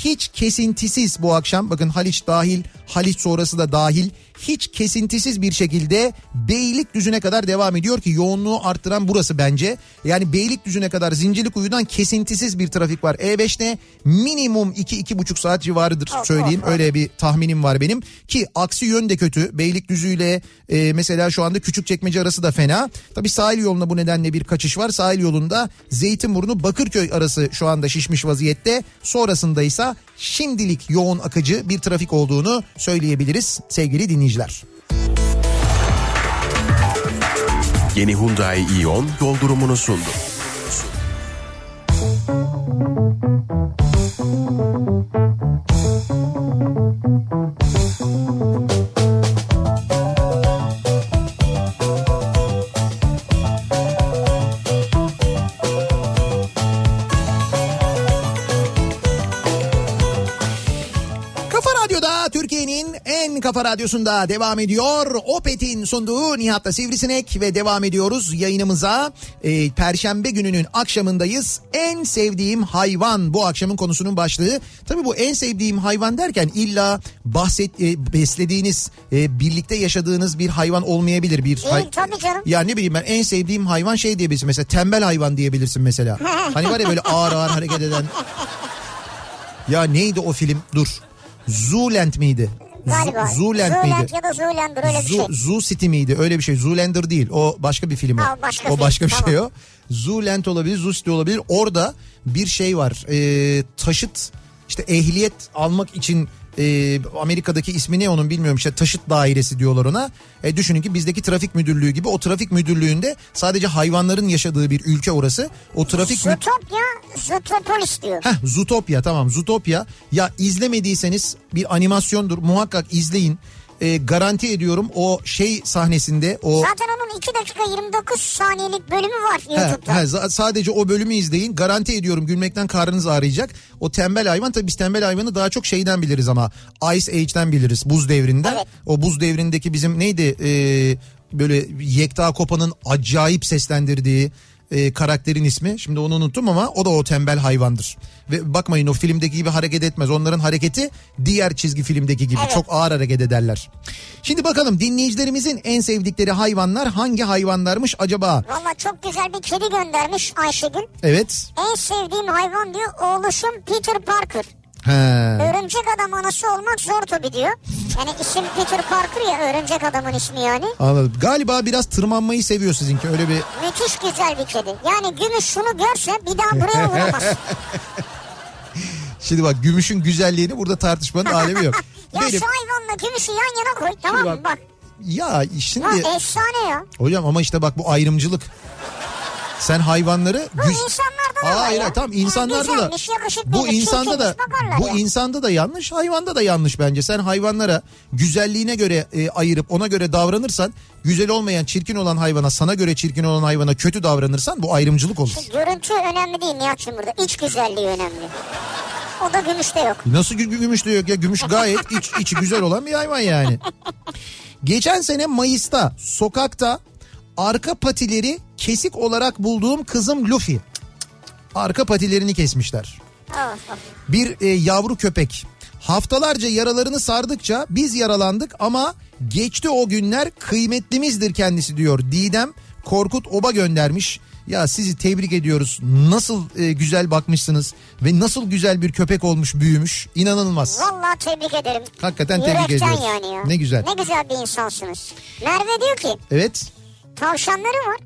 hiç kesintisiz bu akşam. Bakın Haliç dahil Haliç sonrası da dahil hiç kesintisiz bir şekilde Beylikdüzü'ne kadar devam ediyor ki yoğunluğu arttıran burası bence. Yani Beylikdüzü'ne kadar Zincirlikuyu'dan kesintisiz bir trafik var. E5'te minimum 2-2,5 saat civarıdır söyleyeyim. Öyle bir tahminim var benim. Ki aksi yön de kötü. Beylikdüzü ile e, mesela şu anda Küçükçekmece arası da fena. Tabii sahil yoluna bu nedenle bir kaçış var. Sahil yolunda Zeytinburnu Bakırköy arası şu anda şişmiş vaziyette. Sonrasında ise şimdilik yoğun akıcı bir trafik olduğunu söyleyebiliriz sevgili dinleyiciler.
Yeni Hyundai Ion yol durumunu sundu.
Kafa radyosunda devam ediyor. Opet'in sunduğu Nihat'la Sivrisinek ve devam ediyoruz yayınımıza. Ee, Perşembe gününün akşamındayız. En sevdiğim hayvan bu akşamın konusunun başlığı. Tabii bu en sevdiğim hayvan derken illa bahset e, beslediğiniz, e, birlikte yaşadığınız bir hayvan olmayabilir. Bir
Değil tabii canım.
Ya ne bileyim ben en sevdiğim hayvan şey diyebilirsin mesela tembel hayvan diyebilirsin mesela. hani var ya böyle ağır ağır hareket eden. Ya neydi o film? Dur. Zooland miydi?
Galiba.
Z- Zooland miydi?
ya da Zoolander öyle bir
Zoo,
şey.
Zoo City miydi? Öyle bir şey. Zoolander değil. O başka bir film o.
Ha, başka
o
film,
başka bir
tamam.
şey o. Zooland olabilir, Zoo City olabilir. Orada bir şey var. Ee, taşıt işte ehliyet almak için e, Amerika'daki ismi ne onun bilmiyorum işte taşıt dairesi diyorlar ona. E, düşünün ki bizdeki trafik müdürlüğü gibi o trafik müdürlüğünde sadece hayvanların yaşadığı bir ülke orası. O trafik
Zootopia, Zootopolis diyor.
Heh Zootopia tamam Zootopia. Ya izlemediyseniz bir animasyondur muhakkak izleyin. Ee, garanti ediyorum o şey sahnesinde o
Zaten onun 2 dakika 29 saniyelik bölümü var
He,
YouTube'da.
he, za- sadece o bölümü izleyin. Garanti ediyorum gülmekten karnınız ağrıyacak. O tembel hayvan tabii biz tembel hayvanı daha çok şeyden biliriz ama Ice Age'den biliriz buz devrinden.
Evet.
O buz devrindeki bizim neydi Ee, böyle Yekta Kopa'nın acayip seslendirdiği e, karakterin ismi. Şimdi onu unuttum ama o da o tembel hayvandır. Ve bakmayın o filmdeki gibi hareket etmez. Onların hareketi diğer çizgi filmdeki gibi
Evet.
çok ağır hareket ederler. Şimdi bakalım dinleyicilerimizin en sevdikleri hayvanlar hangi hayvanlarmış acaba?
Valla çok güzel bir kedi göndermiş Ayşegül.
Evet.
En sevdiğim hayvan diyor oğluşum Peter Parker.
He.
Örümcek adam anası olmak zor tabii diyor. Yani isim Peter Parker ya örümcek adamın ismi yani.
Anladım. Galiba biraz tırmanmayı seviyor sizinki öyle bir
Müthiş güzel bir kedi. Yani gümüş şunu görse bir daha buraya vuramaz.
Şimdi bak gümüşün güzelliğini burada tartışmanın alemi yok.
ya
Benim,
şu hayvanla gümüşü yan yana koy tamam mı
bak-
bak.
ya şimdi
Ha efsane ya.
hocam ama işte bak bu ayrımcılık. Sen hayvanları
Bu
güz-
insanlarda da var
Hayır
ya.
tamam
Yani
insanlarda da
güzelmiş, yakışıklıymış,
bu insanda da bu
ya.
insanda da yanlış hayvanda da yanlış bence. Sen hayvanlara güzelliğine göre e, ayırıp ona göre davranırsan güzel olmayan çirkin olan hayvana sana göre çirkin olan hayvana kötü davranırsan bu ayrımcılık olur.
Görüntü önemli değil Nihat'cığım burada. İç güzelliği önemli. O da gümüşte yok.
Nasıl gü- gümüş diyor ya gümüş gayet iç, içi güzel olan bir hayvan yani. Geçen sene Mayıs'ta sokakta arka patileri kesik olarak bulduğum kızım Luffy. Arka patilerini kesmişler. Bir e, yavru köpek. Haftalarca yaralarını sardıkça biz yaralandık ama geçti o günler kıymetlimizdir kendisi diyor. Didem Korkut Oba göndermiş. Ya sizi tebrik ediyoruz. Nasıl e, güzel bakmışsınız ve nasıl güzel bir köpek olmuş, büyümüş. İnanılmaz.
Vallahi tebrik ederim.
Hakikaten tebrik
Yürekten
ediyoruz.
yani ya.
Ne güzel.
Ne güzel bir insansınız. Merve diyor ki
Evet.
Tavşanları var.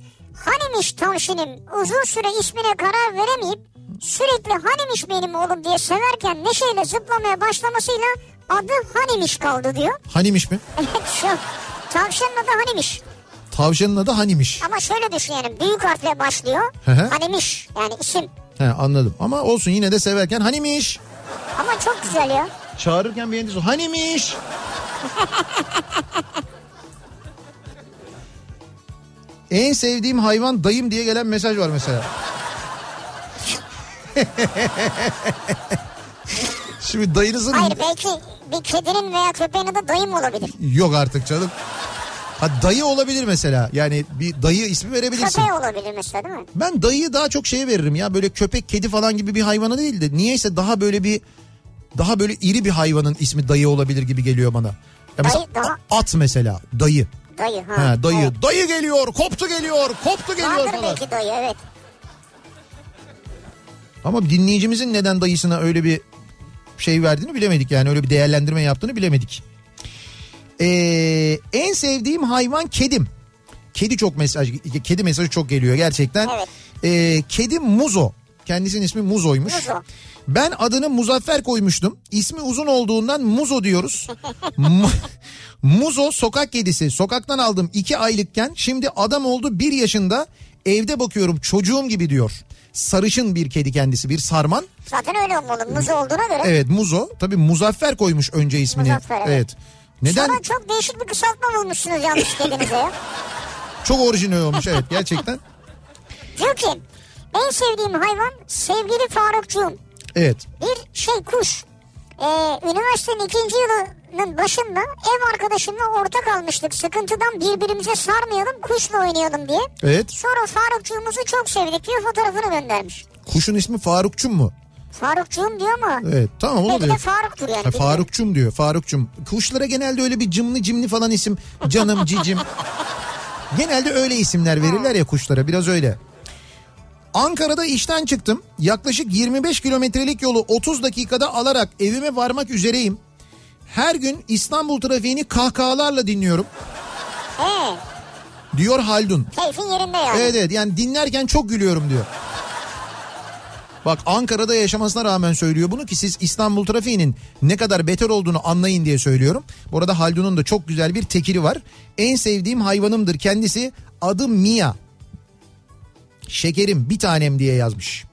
Hanimiş tavşanım uzun süre ismine karar veremeyip sürekli hanimiş benim oğlum diye severken neşeyle zıplamaya başlamasıyla adı hanimiş kaldı diyor.
Hanimiş mi?
Evet şu tavşanın adı hanimiş.
Tavşanın adı Hanimiş.
Ama şöyle düşün yani büyük harfle başlıyor.
Hı hı.
hanimiş yani isim.
He anladım. Ama olsun yine de severken Hanimiş.
Ama çok güzel ya.
Çağırırken bir endişe. Hanimiş. En sevdiğim hayvan dayım diye gelen mesaj var mesela. Şimdi dayınızın
Hayır belki bir kedinin veya köpeğin adı dayım olabilir.
yok artık canım. Ha dayı olabilir mesela. Yani bir dayı ismi verebilirsin.
Köpeği olabilir mesela değil mi?
Ben dayıyı daha çok şeye veririm ya. Böyle köpek, kedi falan gibi bir hayvana değil de niyeyse daha böyle bir daha böyle iri bir hayvanın ismi dayı olabilir gibi geliyor bana. Ya mesela
Dayı daha-
at mesela dayı.
Dayı ha.
Ha, dayı.
Evet.
Dayı geliyor, koptu geliyor, koptu geliyor
Vardır
falan.
belki dayı evet.
Ama dinleyicimizin neden dayısına öyle bir şey verdiğini bilemedik yani öyle bir değerlendirme yaptığını bilemedik. Ee, en sevdiğim hayvan kedim. Kedi çok mesaj, kedi mesajı çok geliyor gerçekten.
Evet.
Ee, kedim Muzo. Kendisinin ismi Muzo'ymuş.
Muzo.
Ben adını Muzaffer koymuştum. İsmi uzun olduğundan Muzo diyoruz. Mu- Muzo sokak kedisi. Sokaktan aldım iki aylıkken. Şimdi adam oldu bir yaşında. Evde bakıyorum çocuğum gibi diyor. Sarışın bir kedi kendisi bir sarman.
Zaten öyle olmalı. Muz olduğuna göre.
Evet Muzo. Tabii Muzaffer koymuş önce ismini.
Muzaffer, evet.
Neden?
Sonra çok değişik bir kısaltma bulmuşsunuz yanlış kedinize ya.
Çok orijinal olmuş evet gerçekten.
Diyor ki en sevdiğim hayvan sevgili Farukcuğum.
Evet.
Bir şey kuş. Ee, üniversitenin ikinci yılının başında ev arkadaşımla ortak almıştık. Sıkıntıdan birbirimize sarmayalım kuşla oynayalım diye.
Evet.
Sonra Farukcuğumuzu çok sevdik diyor fotoğrafını göndermiş.
Kuşun ismi Farukçum mu?
Farukcuğum diyor ama
Evet tamam
belki de
olabilir.
Faruk'tur yani.
Ha. Farukçum diyor Farukçum. Kuşlara genelde öyle bir cımlı cimli falan isim. Canım cicim. genelde öyle isimler verirler ya kuşlara biraz öyle. Ankara'da işten çıktım. Yaklaşık 25 kilometrelik yolu 30 dakikada alarak evime varmak üzereyim. Her gün İstanbul trafiğini kahkahalarla dinliyorum.
He,
Diyor Haldun.
keyfin yerinde yani.
Evet evet yani dinlerken çok gülüyorum diyor. Bak Ankara'da yaşamasına rağmen söylüyor bunu ki siz İstanbul trafiğinin ne kadar beter olduğunu anlayın diye söylüyorum. Bu arada Haldun'un da çok güzel bir tekiri var. En sevdiğim hayvanımdır kendisi adı Mia. Şekerim bir tanem diye yazmış.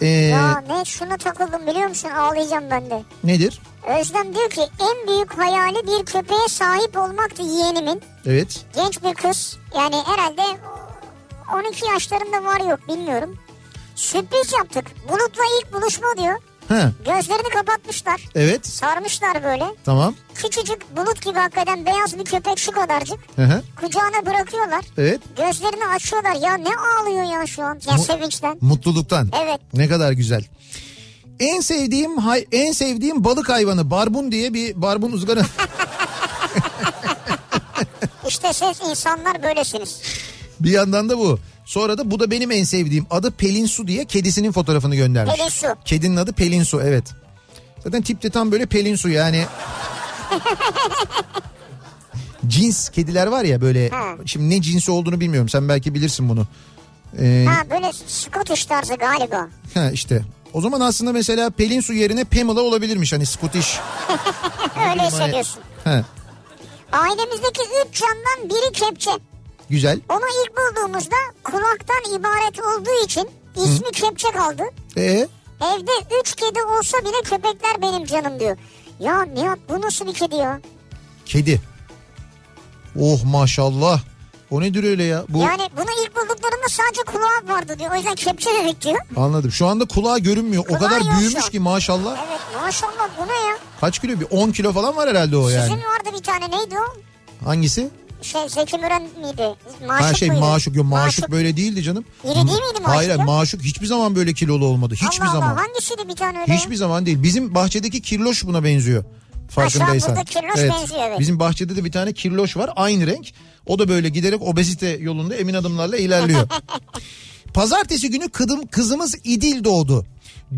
Ee,
Ya ne şuna takıldım biliyor musun ağlayacağım ben de.
nedir?
Özlem diyor ki en büyük hayali bir köpeğe sahip olmaktı yeğenimin.
Evet.
Genç bir kız yani herhalde 12 yaşlarında var yok bilmiyorum. Sürpriz yaptık. Bulut'la ilk buluşma diyor.
He.
Gözlerini kapatmışlar.
Evet
Sarmışlar böyle.
tamam.
Küçücük bulut gibi hakikaten beyaz bir köpek şu kadarcık.
Hı hı.
Kucağına bırakıyorlar.
Evet.
Gözlerini açıyorlar. Ya ne ağlıyor ya şu an? Ya
Mu-
sevinçten.
Mutluluktan.
Evet.
Ne kadar güzel. En sevdiğim hay- en sevdiğim balık hayvanı barbun diye bir barbun ızgara.
İşte siz insanlar böylesiniz.
bir yandan da bu. Sonra da bu da benim en sevdiğim adı Pelin Su diye kedisinin fotoğrafını göndermiş.
Pelin Su.
Kedinin adı Pelin Su evet. Zaten tip de tam böyle Pelin Su yani. Cins kediler var ya böyle.
Ha.
Şimdi ne cinsi olduğunu bilmiyorum. Sen belki bilirsin bunu. Ee,
Ha böyle Scottish tarzı galiba.
ha işte. O zaman aslında mesela Pelin Su yerine Pamela olabilirmiş hani Scottish.
Öyle hissediyorsun.
Ha,
Ailemizdeki üç candan biri kepçe.
Güzel.
Onu ilk bulduğumuzda kulaktan ibaret olduğu için ismi kepçe kaldı.
Ee,
Evde üç kedi olsa bile köpekler benim canım diyor. Ya Nihat bu nasıl bir kedi ya?
kedi. Oh maşallah. O nedir öyle ya? Bu
Yani bunu ilk bulduklarında sadece kulağı vardı diyor. O yüzden kepçe dedik diyor.
anladım. Şu anda kulağı görünmüyor. o
Kulağı
kadar
yok
büyümüş ki maşallah.
Evet maşallah bu ne ya?
Kaç kilo? Bir 10 kilo falan var herhalde o yani.
Sizin vardı bir tane neydi o?
Hangisi?
Şey Zeki Müren miydi? Maşuk
Ha şey
muydu?
maşuk yok maşuk böyle değildi canım.
İri değil miydi maşuk
Hayır
ya?
maşuk hiçbir zaman böyle kilolu olmadı. Hiçbir
Allah
zaman.
Allah hangisiydi bir tane öyle?
Hiçbir zaman değil. Bizim bahçedeki kirloş buna benziyor. Farkındaysan.
burada kirloş benziyor, evet.
Bizim bahçede de bir tane kirloş var aynı renk. O da böyle giderek obezite yolunda emin adımlarla ilerliyor. Pazartesi günü kıdım, kızımız İdil doğdu.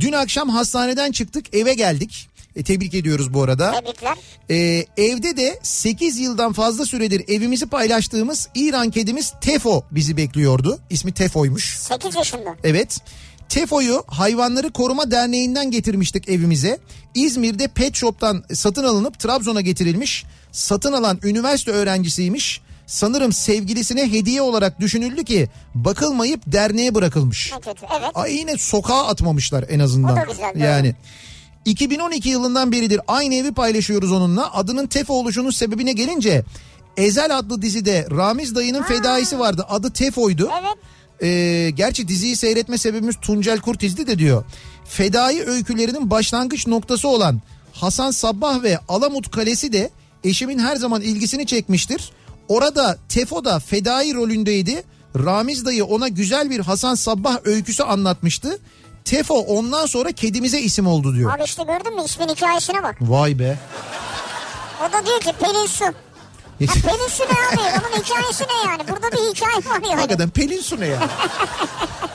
Dün akşam hastaneden çıktık eve geldik. E, tebrik ediyoruz bu arada.
Tebrikler.
Ee, evde de 8 yıldan fazla süredir evimizi paylaştığımız İran kedimiz Tefo bizi bekliyordu. İsmi Tefo'ymuş.
8 yaşında.
Evet. Tefo'yu Hayvanları Koruma Derneği'nden getirmiştik evimize. İzmir'de Pet Shop'tan satın alınıp Trabzon'a getirilmiş. Satın alan üniversite öğrencisiymiş. Sanırım sevgilisine hediye olarak düşünüldü ki bakılmayıp derneğe bırakılmış.
Kötü. Evet.
Ay yine sokağa atmamışlar en azından.
O da güzel, doğru.
Yani 2012 yılından beridir aynı evi paylaşıyoruz onunla. Adının Tefo oluşunun sebebine gelince Ezel adlı dizide Ramiz dayının fedaisi vardı. Adı Tefo'ydu.
Evet.
Ee, gerçi diziyi seyretme sebebimiz Tuncel Kurtiz'di de diyor. Fedai öykülerinin başlangıç noktası olan Hasan Sabbah ve Alamut Kalesi de eşimin her zaman ilgisini çekmiştir. Orada Tefo da fedai rolündeydi. Ramiz dayı ona güzel bir Hasan Sabbah öyküsü anlatmıştı. Tefo ondan sonra kedimize isim oldu diyor.
Abi işte gördün mü ismin hikayesine bak.
Vay be.
O da diyor ki Pelin Su. Ha, Pelin Su ne abi? Onun hikayesi ne yani? Burada bir hikaye var yani.
Hakikaten Pelin Su ne ya?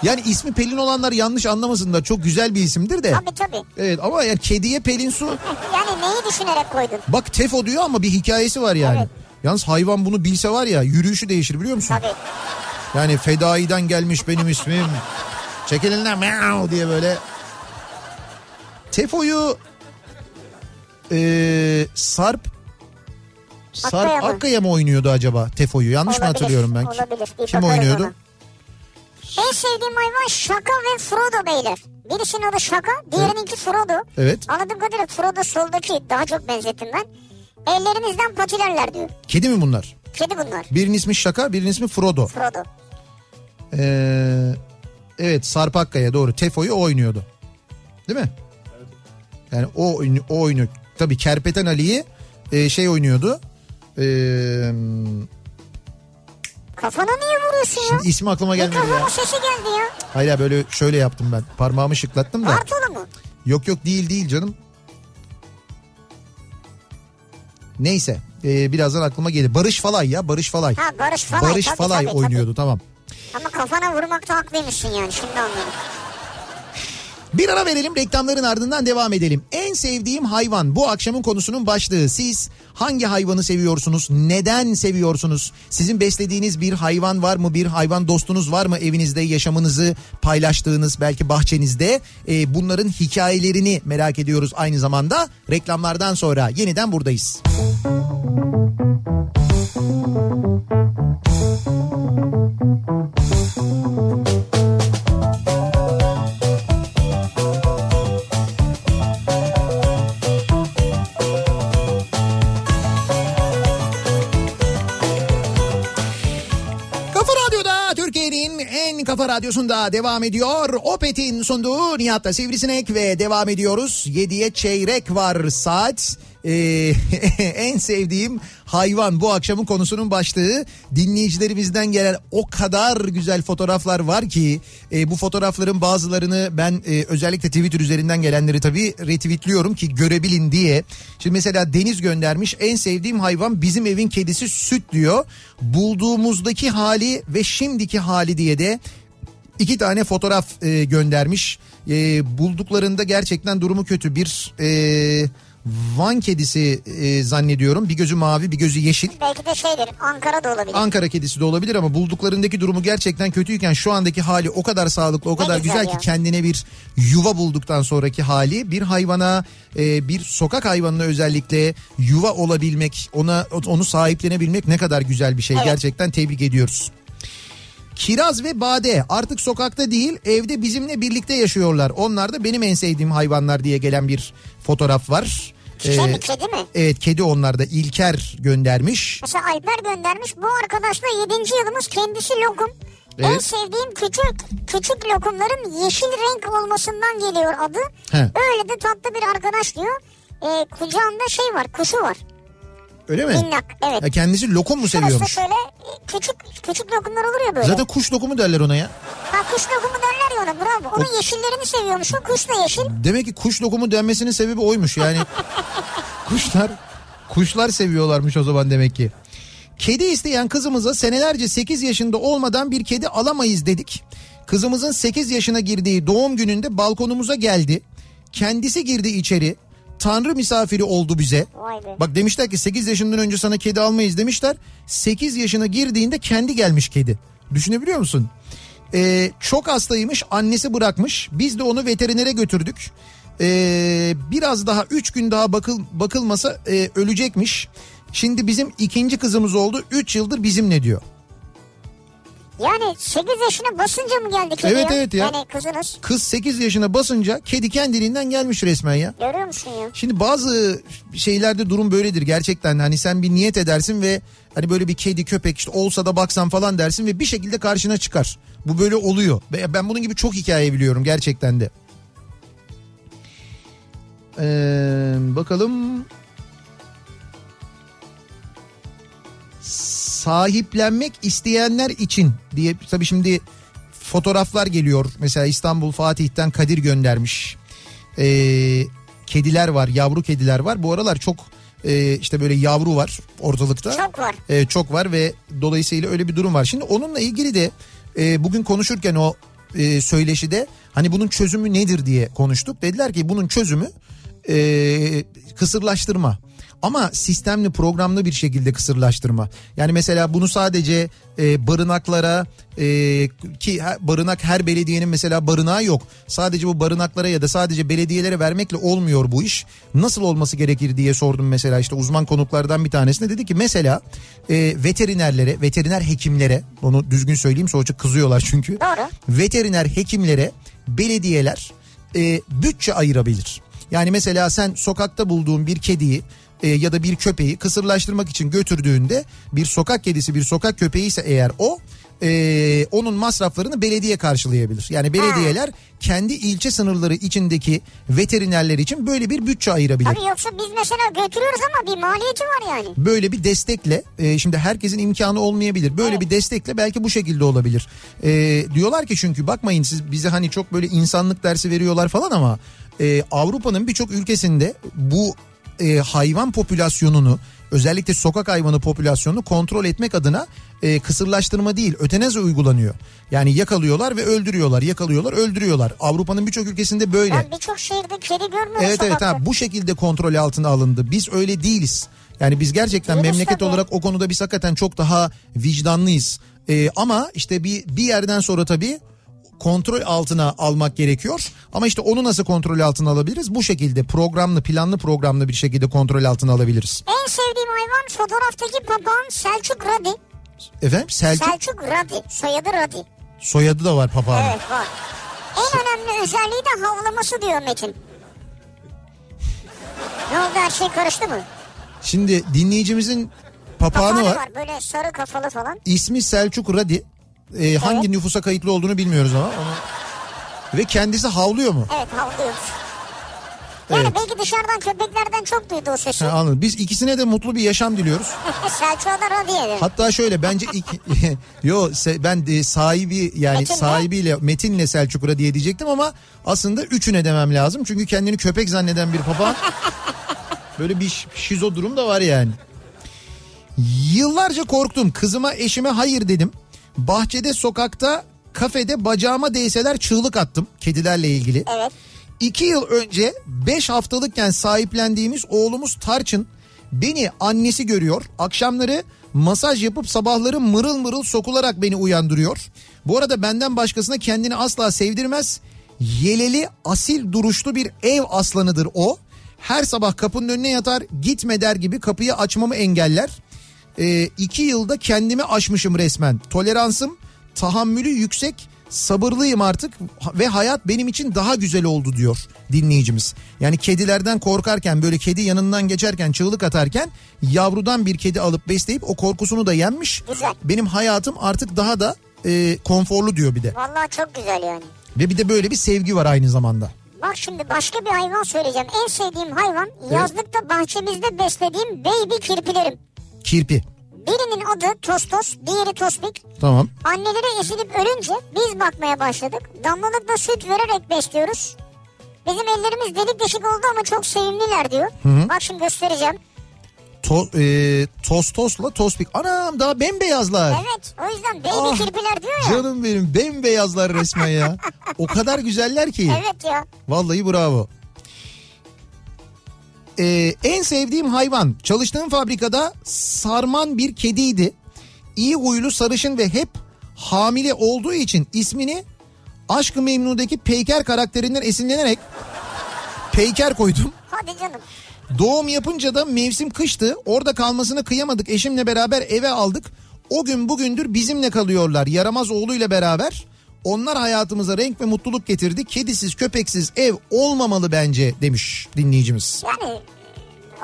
yani ismi Pelin olanlar yanlış anlamasınlar. Çok güzel bir isimdir de.
Tabii tabii.
Evet ama yani kediye Pelin Su
Yani neyi düşünerek koydun?
Bak Tefo diyor ama bir hikayesi var yani.
Evet.
Yalnız hayvan bunu bilse var ya yürüyüşü değişir biliyor musun?
Tabii.
Yani fedaiden gelmiş benim ismim. Çekil elinden meow diye böyle. Tefo'yu eee Sarp Sarp
Akkaya mı?
Akkaya mı oynuyordu acaba Tefo'yu? Yanlış mı
Olabilir,
hatırlıyorum ben?
olabilir. Bir
Kim oynuyordu?
ona. En sevdiğim hayvan Şaka ve Frodo beyler. Birisinin adı Şaka, diğerininki Frodo.
Evet.
Anladığım kadarıyla Frodo soldaki daha çok benzettim ben. Ellerinizden patilerler diyor.
Kedi mi bunlar?
Kedi bunlar.
Birinin ismi Şaka, birinin ismi Frodo.
Frodo.
Ee, evet Sarp Akkaya doğru. Tefo'yu oynuyordu. Değil mi? Yani o, oyunu- o oynuyor. Tabii Kerpeten Ali'yi e, şey oynuyordu. Ee,
Kafana niye vuruyorsun ya?
şimdi ismi aklıma gelmedi ya.
Mikrofonun sesi geldi ya.
Hayır ya, böyle şöyle yaptım ben. Parmağımı şıklattım da.
Bartolu mu?
Yok yok değil değil canım. Neyse. ee, birazdan aklıma gelir. Barış Falay ya Barış Falay.
Ha Barış Falay.
Barış
tabii,
Falay
tabii,
oynuyordu tamam.
Ama kafana vurmakta haklıymışsın yani şimdi anladım.
Bir ara verelim reklamların ardından devam edelim. En sevdiğim hayvan bu akşamın konusunun başlığı. Siz hangi hayvanı seviyorsunuz? Neden seviyorsunuz? Sizin beslediğiniz bir hayvan var mı? Bir hayvan dostunuz var mı evinizde yaşamınızı paylaştığınız belki bahçenizde? Ee, bunların hikayelerini merak ediyoruz aynı zamanda. Reklamlardan sonra yeniden buradayız. Kafa Radyosu'nda devam ediyor. Opet'in sunduğu Nihat'ta Sivrisinek ve devam ediyoruz. 7'ye çeyrek var saat. Ee, en sevdiğim hayvan bu akşamın konusunun başlığı. Dinleyicilerimizden gelen o kadar güzel fotoğraflar var ki e, bu fotoğrafların bazılarını ben e, özellikle Twitter üzerinden gelenleri tabii retweetliyorum ki görebilin diye. Şimdi mesela Deniz göndermiş en sevdiğim hayvan bizim evin kedisi süt diyor. Bulduğumuzdaki hali ve şimdiki hali diye de iki tane fotoğraf e, göndermiş. E, bulduklarında gerçekten durumu kötü bir e, Van kedisi e, zannediyorum. Bir gözü mavi bir gözü yeşil.
Belki de şeydir Ankara'da olabilir.
Ankara kedisi de olabilir ama bulduklarındaki durumu gerçekten kötüyken şu andaki hali o kadar sağlıklı o kadar
güzel
güzel, ki kendine bir yuva bulduktan sonraki hali bir hayvana e, bir sokak hayvanına özellikle yuva olabilmek ona onu sahiplenebilmek ne kadar güzel bir şey
Evet.
gerçekten tebrik ediyoruz. Kiraz ve Bade artık sokakta değil evde bizimle birlikte yaşıyorlar. Onlar da benim en sevdiğim hayvanlar diye gelen bir fotoğraf var.
Şey
Ee,
mi kedi mi?
Evet kedi onlar da İlker göndermiş.
Mesela Alper göndermiş. Bu arkadaşla 7. yılımız kendisi lokum. En
Evet.
sevdiğim küçük küçük lokumların yeşil renk olmasından geliyor adı.
He.
Öyle de tatlı bir arkadaş diyor. Ee, kucağında şey var kuşu var.
Öyle mi?
Minnak evet.
Ya kendisi lokum mu
Şurası
seviyormuş?
şöyle e, küçük küçük lokumlar olur ya böyle.
Zaten kuş lokumu derler ona ya.
Ha kuş lokumu derler ya ona bravo. Onun yeşillerini seviyormuş. O kuş da yeşil.
Demek ki kuş lokumu denmesinin sebebi oymuş yani. kuşlar kuşlar seviyorlarmış o zaman demek ki. Kedi isteyen kızımıza senelerce 8 yaşında olmadan bir kedi alamayız dedik. Kızımızın 8 yaşına girdiği doğum gününde balkonumuza geldi. Kendisi girdi içeri. Tanrı misafiri oldu bize. Bak demişler ki 8 yaşından önce sana kedi almayız demişler. 8 yaşına girdiğinde kendi gelmiş kedi. Düşünebiliyor musun? Ee, çok hastaymış annesi bırakmış. Biz de onu veterinere götürdük. Ee, biraz daha 3 gün daha bakıl, bakılmasa e, ölecekmiş. Şimdi bizim ikinci kızımız oldu. 3 yıldır bizimle diyor.
Yani 8 yaşına basınca mı geldi kedi
Evet, evet ya.
Yani kızınız.
Kız 8 yaşına basınca kedi kendiliğinden gelmiş resmen ya.
Görüyor musun ya?
Şimdi bazı şeylerde durum böyledir gerçekten. Hani sen bir niyet edersin ve hani böyle bir kedi köpek işte olsa da baksan falan dersin ve bir şekilde karşına çıkar. Bu böyle oluyor. Ben bunun gibi çok hikaye biliyorum gerçekten de. Ee, bakalım. Sahiplenmek isteyenler için diye tabii şimdi fotoğraflar geliyor. Mesela İstanbul Fatih'ten Kadir göndermiş. Ee, kediler var, yavru kediler var. Bu aralar çok e, işte böyle yavru var ortalıkta.
Çok var.
E, çok var ve dolayısıyla öyle bir durum var. Şimdi onunla ilgili de e, bugün konuşurken o e, söyleşide hani bunun çözümü nedir diye konuştuk. Dediler ki bunun çözümü e, kısırlaştırma. Ama sistemli programlı bir şekilde kısırlaştırma. Yani mesela bunu sadece e, barınaklara e, ki barınak her belediyenin mesela barınağı yok. Sadece bu barınaklara ya da sadece belediyelere vermekle olmuyor bu iş. Nasıl olması gerekir diye sordum mesela işte uzman konuklardan bir tanesine dedi ki mesela e, veterinerlere, veteriner hekimlere onu düzgün söyleyeyim sonra çok kızıyorlar çünkü.
Doğru.
Veteriner hekimlere belediyeler e, bütçe ayırabilir. Yani mesela sen sokakta bulduğun bir kediyi e, ya da bir köpeği kısırlaştırmak için götürdüğünde bir sokak kedisi bir sokak köpeği ise eğer o e, onun masraflarını belediye karşılayabilir. Yani belediyeler kendi ilçe sınırları içindeki veterinerler için böyle bir bütçe ayırabilir.
Tabii yoksa biz mesela götürüyoruz ama bir maliyeti var yani.
Böyle bir destekle e, şimdi herkesin imkanı olmayabilir. Böyle bir destekle belki bu şekilde olabilir. E, diyorlar ki çünkü bakmayın siz bize hani çok böyle insanlık dersi veriyorlar falan ama e, Avrupa'nın birçok ülkesinde bu e, hayvan popülasyonunu özellikle sokak hayvanı popülasyonunu kontrol etmek adına e, kısırlaştırma değil ötenazi uygulanıyor. Yani yakalıyorlar ve öldürüyorlar yakalıyorlar öldürüyorlar. Avrupa'nın birçok ülkesinde böyle.
Ben birçok şehirde kedi görmüyorum
Evet evet ha, bu şekilde kontrol altına alındı. Biz öyle değiliz. Yani biz gerçekten
Değiliz
memleket
tabii.
olarak o konuda biz hakikaten çok daha vicdanlıyız. Ee, ama işte bir bir yerden sonra tabii kontrol altına almak gerekiyor. Ama işte onu nasıl kontrol altına alabiliriz? Bu şekilde programlı, planlı programlı bir şekilde kontrol altına alabiliriz.
En sevdiğim hayvan fotoğraftaki papağan Selçuk Radi.
Efendim Selçuk
Selçuk Radi. Soyadı Radi.
soyadı da var papağanın.
Evet var. En önemli özelliği de havlaması diyor Metin. Ne oldu her şey karıştı mı?
Şimdi dinleyicimizin papağanı
Papağanı
var.
var böyle sarı kafalı falan.
İsmi Selçuk Radi. E, hangi nüfusa kayıtlı olduğunu bilmiyoruz ama. Onu... Ve kendisi havlıyor mu?
Evet havlıyor. Yani
Evet.
belki dışarıdan köpeklerden çok duydu o sesi.
Ha, anladım. Biz ikisine de mutlu bir yaşam diliyoruz.
Selçuk'a da radyo eder.
Hatta şöyle bence iki, yo se- ben de sahibi yani
Metin'le?
sahibiyle Metin'le Selçuk diye diyecektim ama aslında üçüne demem lazım. Çünkü kendini köpek zanneden bir papağan böyle bir şizo durum da var yani. Yıllarca korktum. Kızıma eşime hayır dedim. Bahçede sokakta kafede bacağıma değseler çığlık attım kedilerle ilgili.
Evet.
İki yıl önce 5 haftalıkken sahiplendiğimiz oğlumuz Tarçın beni annesi görüyor. Akşamları masaj yapıp sabahları mırıl mırıl sokularak beni uyandırıyor. Bu arada benden başkasına kendini asla sevdirmez. Yeleli asil duruşlu bir ev aslanıdır o. Her sabah kapının önüne yatar gitme der gibi kapıyı açmamı engeller. Ee, iki yılda kendimi aşmışım resmen. Toleransım, tahammülü yüksek, sabırlıyım artık ve hayat benim için daha güzel oldu diyor dinleyicimiz. Yani kedilerden korkarken böyle kedi yanından geçerken çığlık atarken yavrudan bir kedi alıp besleyip o korkusunu da yenmiş.
Güzel.
Benim hayatım artık daha da e, konforlu diyor bir de.
Vallahi çok güzel yani.
Ve bir de böyle bir sevgi var aynı zamanda.
Bak şimdi başka bir hayvan söyleyeceğim. En sevdiğim hayvan yazlıkta bahçemizde beslediğim baby kirpilerim.
Kirpi.
Birinin adı Tostos, diğeri Tospik.
Tamam.
Anneleri eşilip ölünce biz bakmaya başladık. Damlalıkla süt vererek besliyoruz. Bizim ellerimiz delik deşik oldu ama çok sevimliler diyor. Bak şimdi göstereceğim.
To, e, Tostos'la Tospik. Anam daha bembeyazlar.
Evet o yüzden baby
Ah,
kirpiler diyor ya.
Canım benim bembeyazlar resmen ya. o kadar güzeller ki.
Evet ya.
Vallahi bravo. Ee, en sevdiğim hayvan çalıştığım fabrikada sarman bir kediydi. İyi huylu sarışın ve hep hamile olduğu için ismini Aşk-ı Memnu'daki Peyker karakterinden esinlenerek Peyker koydum.
Hadi canım.
Doğum yapınca da mevsim kıştı. Orada kalmasını kıyamadık. Eşimle beraber eve aldık. O gün bugündür bizimle kalıyorlar. Yaramaz oğluyla beraber. Onlar hayatımıza renk ve mutluluk getirdi. Kedisiz, köpeksiz ev olmamalı bence demiş dinleyicimiz.
Yani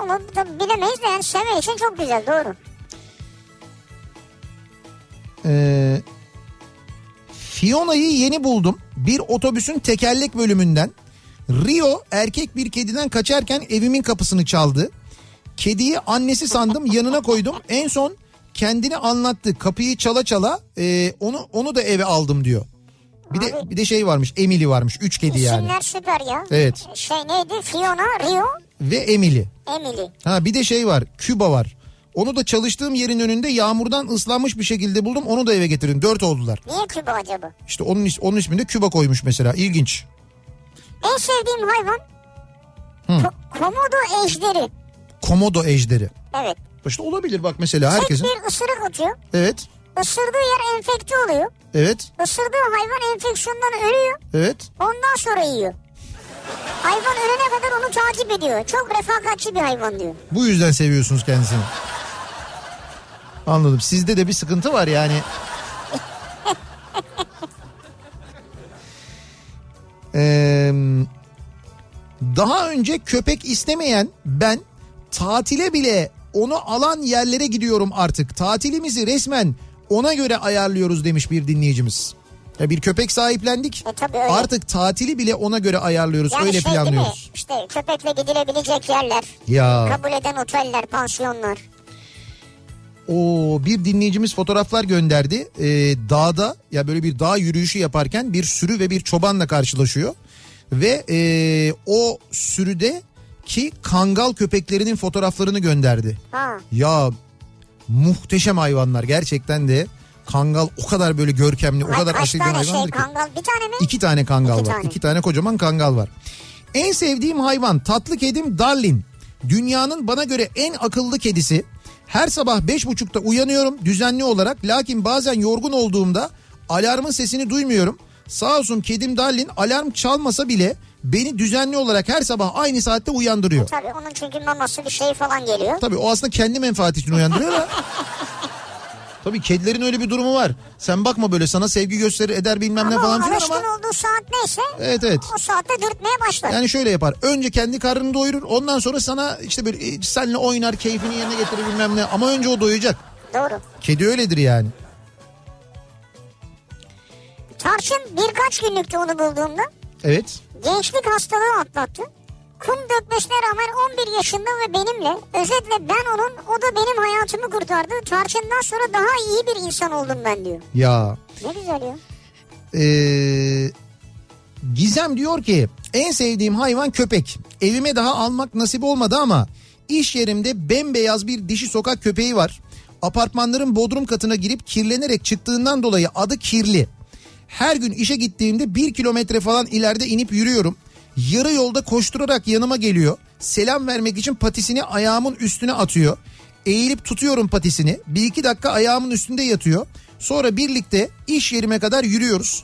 onu da bilemeyiz de yani sevme için çok güzel doğru.
Ee, Fiona'yı yeni buldum. Bir otobüsün tekerlek bölümünden. Rio erkek bir kediden kaçarken evimin kapısını çaldı. Kediyi annesi sandım yanına koydum. En son kendini anlattı. Kapıyı çala çala e, onu onu da eve aldım diyor. Bir de bir de şey varmış. Emily varmış. Üç kedi yani.
İsimler süper ya.
Evet.
Şey neydi? Fiona, Rio,
Ve Emily.
Emily.
Ha bir de şey var. Küba var. Onu da çalıştığım yerin önünde yağmurdan ıslanmış bir şekilde buldum. Onu da eve getirdim. Dört oldular.
Niye Küba acaba?
İşte onun onun ismini de Küba koymuş mesela. İlginç.
En sevdiğim hayvan Ko- Komodo ejderi.
Komodo ejderi.
Evet.
İşte olabilir bak mesela
Tek
herkesin.
bir ısırık atıyor.
Evet.
Isırdığı yer enfekte oluyor.
Evet.
Isırdığı hayvan enfeksiyondan ölüyor.
Evet.
Ondan sonra yiyor. Hayvan ölene kadar onu takip ediyor. Çok refakatçi bir hayvan diyor.
Bu yüzden seviyorsunuz kendisini. Anladım. Sizde de bir sıkıntı var yani. Ee, daha önce köpek istemeyen ben tatile bile onu alan yerlere gidiyorum artık. Tatilimizi resmen ona göre ayarlıyoruz demiş bir dinleyicimiz. Ya bir köpek sahiplendik.
E tabii öyle.
Artık tatili bile ona göre ayarlıyoruz.
Yani
öyle
şey değil mi?
planlıyoruz.
İşte köpekle gidilebilecek yerler.
Ya.
Kabul eden oteller, pansiyonlar.
O bir dinleyicimiz fotoğraflar gönderdi. Ee, dağda ya böyle bir dağ yürüyüşü yaparken bir sürü ve bir çobanla karşılaşıyor. Ve ee, o sürüde ki kangal köpeklerinin fotoğraflarını gönderdi.
Ha.
Ya muhteşem hayvanlar gerçekten de kangal o kadar böyle görkemli o
Ay,
kadar
kaç
aşırı bir hayvandır
şey
ki.
kangal? Bir tane mi?
İki tane kangal
İki
var.
tane.
İki tane kocaman kangal var. En sevdiğim hayvan tatlı kedim Darlin. Dünyanın bana göre en akıllı kedisi. Her sabah beş buçukta uyanıyorum düzenli olarak. Lakin bazen yorgun olduğumda alarmın sesini duymuyorum. Sağ olsun kedim Darlin alarm çalmasa bile beni düzenli olarak her sabah aynı saatte uyandırıyor.
Tabii onun çünkü maması bir şey falan geliyor.
Tabii o aslında kendi menfaati için uyandırıyor da. Tabii kedilerin öyle bir durumu var. Sen bakma böyle sana sevgi gösterir eder bilmem ne
Ama
falan
o
filan
alışkın
ama.
olduğu saat neyse
Evet evet.
o saatte dürtmeye başlar.
Yani şöyle yapar. Önce kendi karnını doyurur. Ondan sonra sana işte böyle seninle oynar, keyfini yerine getirir bilmem ne. Ama önce o doyacak.
Doğru.
Kedi öyledir yani.
Tarçın birkaç günlüktü onu bulduğumda.
Evet.
Gençlik hastalığı atlattı. Kum dökmesine rağmen 11 yaşında ve benimle özetle ben onun o da benim hayatımı kurtardı. Tarçından sonra daha iyi bir insan oldum ben diyor.
Ya
Ne güzel ya.
Ee, Gizem diyor ki en sevdiğim hayvan köpek. Evime daha almak nasip olmadı ama iş yerimde bembeyaz bir dişi sokak köpeği var. Apartmanların bodrum katına girip kirlenerek çıktığından dolayı adı Kirli. Her gün işe gittiğimde bir kilometre falan ileride inip yürüyorum. Yarı yolda koşturarak yanıma geliyor. Selam vermek için patisini ayağımın üstüne atıyor. Eğilip tutuyorum patisini. Bir iki dakika ayağımın üstünde yatıyor. Sonra birlikte iş yerime kadar yürüyoruz.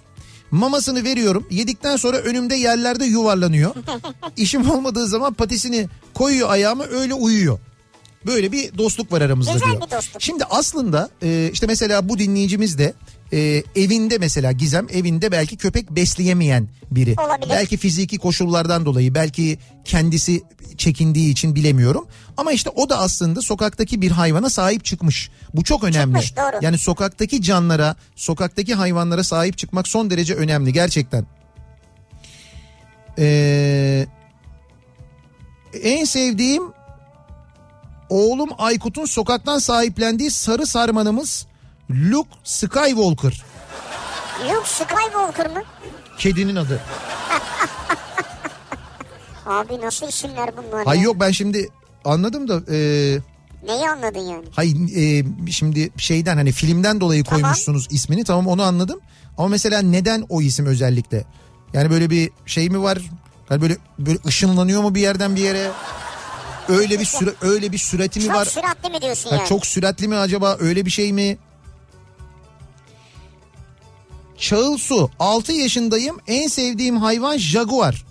Mamasını veriyorum. Yedikten sonra önümde yerlerde yuvarlanıyor. İşim olmadığı zaman patisini koyuyor ayağıma öyle uyuyor. Böyle bir dostluk var aramızda
Güzel
diyor.
bir dostluk.
Şimdi aslında e, işte mesela bu dinleyicimiz de e, evinde mesela Gizem evinde belki köpek besleyemeyen biri.
Olabilir.
Belki fiziki koşullardan dolayı belki kendisi çekindiği için bilemiyorum. Ama işte o da aslında sokaktaki bir hayvana sahip çıkmış. Bu çok önemli.
Çıkmış, doğru.
Yani sokaktaki canlara, sokaktaki hayvanlara sahip çıkmak son derece önemli gerçekten. Ee, en sevdiğim oğlum Aykut'un sokaktan sahiplendiği sarı sarmanımız Luke Skywalker.
Luke Skywalker mı?
Kedinin adı.
Abi nasıl isimler bunlar
Hay
ya?
yok ben şimdi anladım da e,
Neyi anladın yani?
hay e, şimdi şeyden hani filmden dolayı
Tamam.
koymuşsunuz ismini tamam onu anladım. Ama mesela neden o isim özellikle? Yani böyle bir şey mi var? Hani böyle böyle ışınlanıyor mu bir yerden bir yere? Öyle bir süre öyle bir sürati mi
Çok
var?
süratli mi diyorsun
Ha,
yani?
çok süratli mi acaba öyle bir şey mi? Çağıl Su 6 yaşındayım en sevdiğim hayvan jaguar.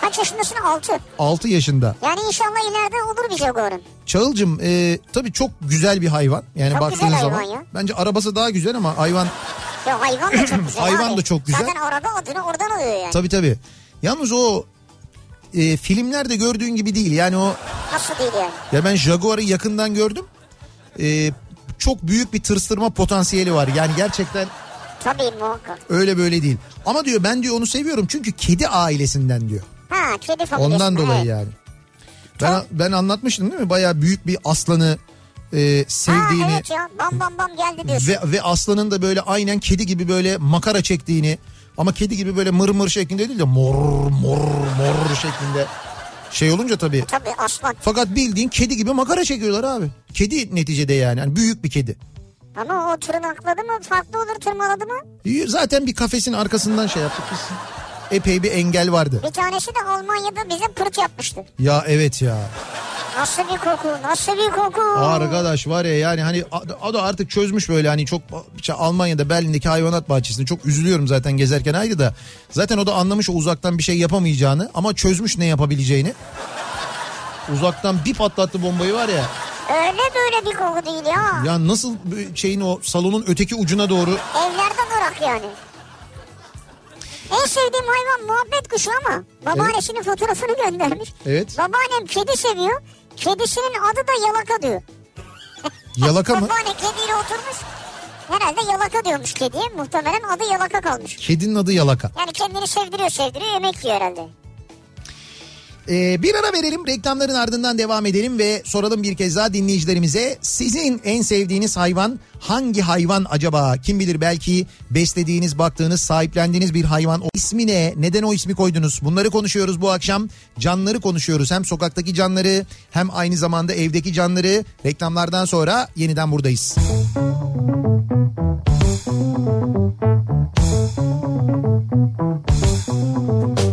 Kaç yaşındasın? 6.
6 yaşında.
Yani inşallah ileride olur bir Jaguar'ın.
Çağıl'cım e, tabii çok güzel bir hayvan. Yani
Çok
baktığın
güzel
zaman.
ya.
Bence arabası daha güzel ama hayvan
Ya hayvan da çok güzel
Hayvan
abi.
da çok güzel.
Zaten araba adını oradan alıyor yani.
tabii tabii. Yalnız o e, filmlerde gördüğün gibi değil. Yani o
Nasıl değil yani?
ya ben Jaguar'ı yakından gördüm. E, çok büyük bir tırstırma potansiyeli var. Yani gerçekten
Tabii muhakkak.
öyle böyle değil. Ama diyor ben diyor onu seviyorum çünkü kedi ailesinden diyor.
Ha kedi familyası.
Ondan dolayı
evet.
yani. Ben ben anlatmıştım değil mi? Bayağı büyük bir aslanı e,
Ha
sevdiğini
evet ya bam bam bam geldi diyorsun.
ve ve aslanın da böyle aynen kedi gibi böyle makara çektiğini ama kedi gibi böyle mır mır şeklinde değil de mor mor mor şeklinde şey olunca tabii.
Tabii aslan.
Fakat bildiğin kedi gibi makara çekiyorlar abi. Kedi neticede yani. yani büyük bir kedi.
Ama o tırnakladı mı farklı olur tırmaladı mı?
Zaten bir kafesin arkasından şey yaptık biz. Epey bir engel vardı.
Bir tanesi de Almanya'da bize pırt yapmıştı.
Ya evet ya.
Nasıl bir koku nasıl bir koku.
Arkadaş var ya yani hani o da artık çözmüş böyle hani çok işte Almanya'da Berlin'deki hayvanat bahçesinde çok üzülüyorum zaten gezerken ayrı da. Zaten o da anlamış o uzaktan bir şey yapamayacağını ama çözmüş ne yapabileceğini. Uzaktan bir patlattı bombayı var ya.
Öyle böyle bir koku değil ya.
Ya nasıl şeyin o salonun öteki ucuna doğru
Evlerden ırak yani. En sevdiğim hayvan muhabbet kuşu ama babaannesinin fotoğrafını göndermiş.
Evet.
Babaannem kedi seviyor. Kedisinin adı da yalaka diyor.
yalaka mı?
Babaanne kediyle oturmuş. Herhalde yalaka diyormuş kediye. Muhtemelen adı yalaka kalmış.
Kedinin adı yalaka.
Yani kendini sevdiriyor sevdiriyor yemek yiyor herhalde.
Ee, bir ara verelim reklamların ardından devam edelim ve soralım bir kez daha dinleyicilerimize sizin en sevdiğiniz hayvan hangi hayvan acaba? Kim bilir belki beslediğiniz, baktığınız, sahiplendiğiniz bir hayvan. O ismi ne? Neden o ismi koydunuz? Bunları konuşuyoruz bu akşam. Canları konuşuyoruz. Hem sokaktaki canları hem aynı zamanda evdeki canları. Reklamlardan sonra yeniden buradayız. Kafa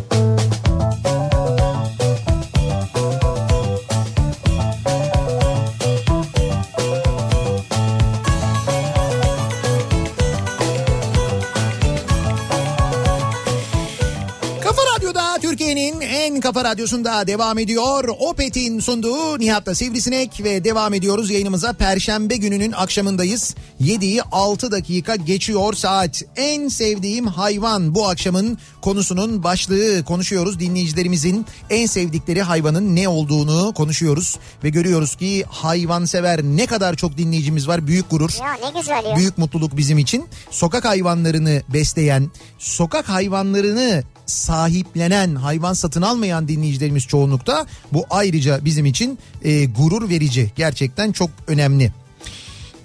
kafa radyosunda devam ediyor. Opet'in sunduğu Nihat'ta Sivrisinek ve devam ediyoruz yayınımıza. Perşembe gününün akşamındayız. 7'yi 6 dakika geçiyor saat. En sevdiğim hayvan bu akşamın konusunun başlığı. Konuşuyoruz dinleyicilerimizin en sevdikleri hayvanın ne olduğunu konuşuyoruz. Ve görüyoruz ki hayvansever ne kadar çok dinleyicimiz var. Büyük gurur.
Ya ne güzel ya.
Büyük mutluluk bizim için. Sokak hayvanlarını besleyen, sokak hayvanlarını sahiplenen, hayvan satın almayan dinleyicilerimiz çoğunlukta. Bu ayrıca bizim için e, gurur verici. Gerçekten çok önemli.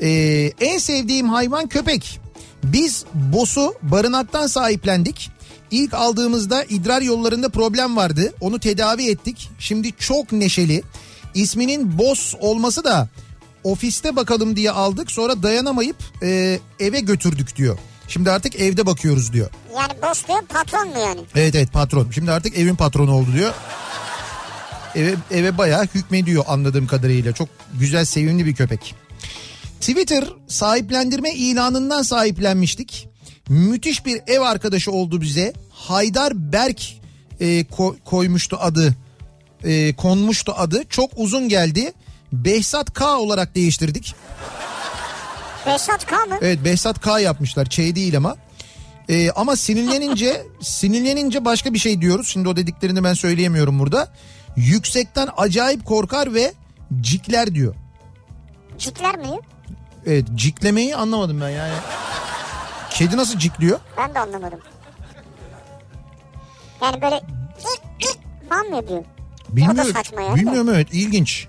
E, en sevdiğim hayvan köpek. Biz bosu barınaktan sahiplendik. İlk aldığımızda idrar yollarında problem vardı. Onu tedavi ettik. Şimdi çok neşeli. İsminin Boss olması da ofiste bakalım diye aldık. Sonra dayanamayıp e, eve götürdük diyor. Şimdi artık evde bakıyoruz diyor.
Yani boss diyor patron mu yani?
Evet evet patron. Şimdi artık evin patronu oldu diyor. Eve, eve bayağı hükmediyor anladığım kadarıyla. Çok güzel sevimli bir köpek. Twitter sahiplendirme ilanından sahiplenmiştik. Müthiş bir ev arkadaşı oldu bize. Haydar Berk e, ko- koymuştu adı. E, konmuştu adı. Çok uzun geldi. Behzat K olarak değiştirdik.
Behzat K mı?
Evet Behzat K yapmışlar. Ç değil ama. Ee, ama sinirlenince sinirlenince başka bir şey diyoruz. Şimdi o dediklerini ben söyleyemiyorum burada. Yüksekten acayip korkar ve cikler diyor.
Cikler mi?
Evet ciklemeyi anlamadım ben yani. Kedi nasıl cikliyor?
Ben de anlamadım. Yani böyle ilk falan mı yapıyor?
Bilmiyorum.
saçma yani.
Bilmiyorum evet ilginç.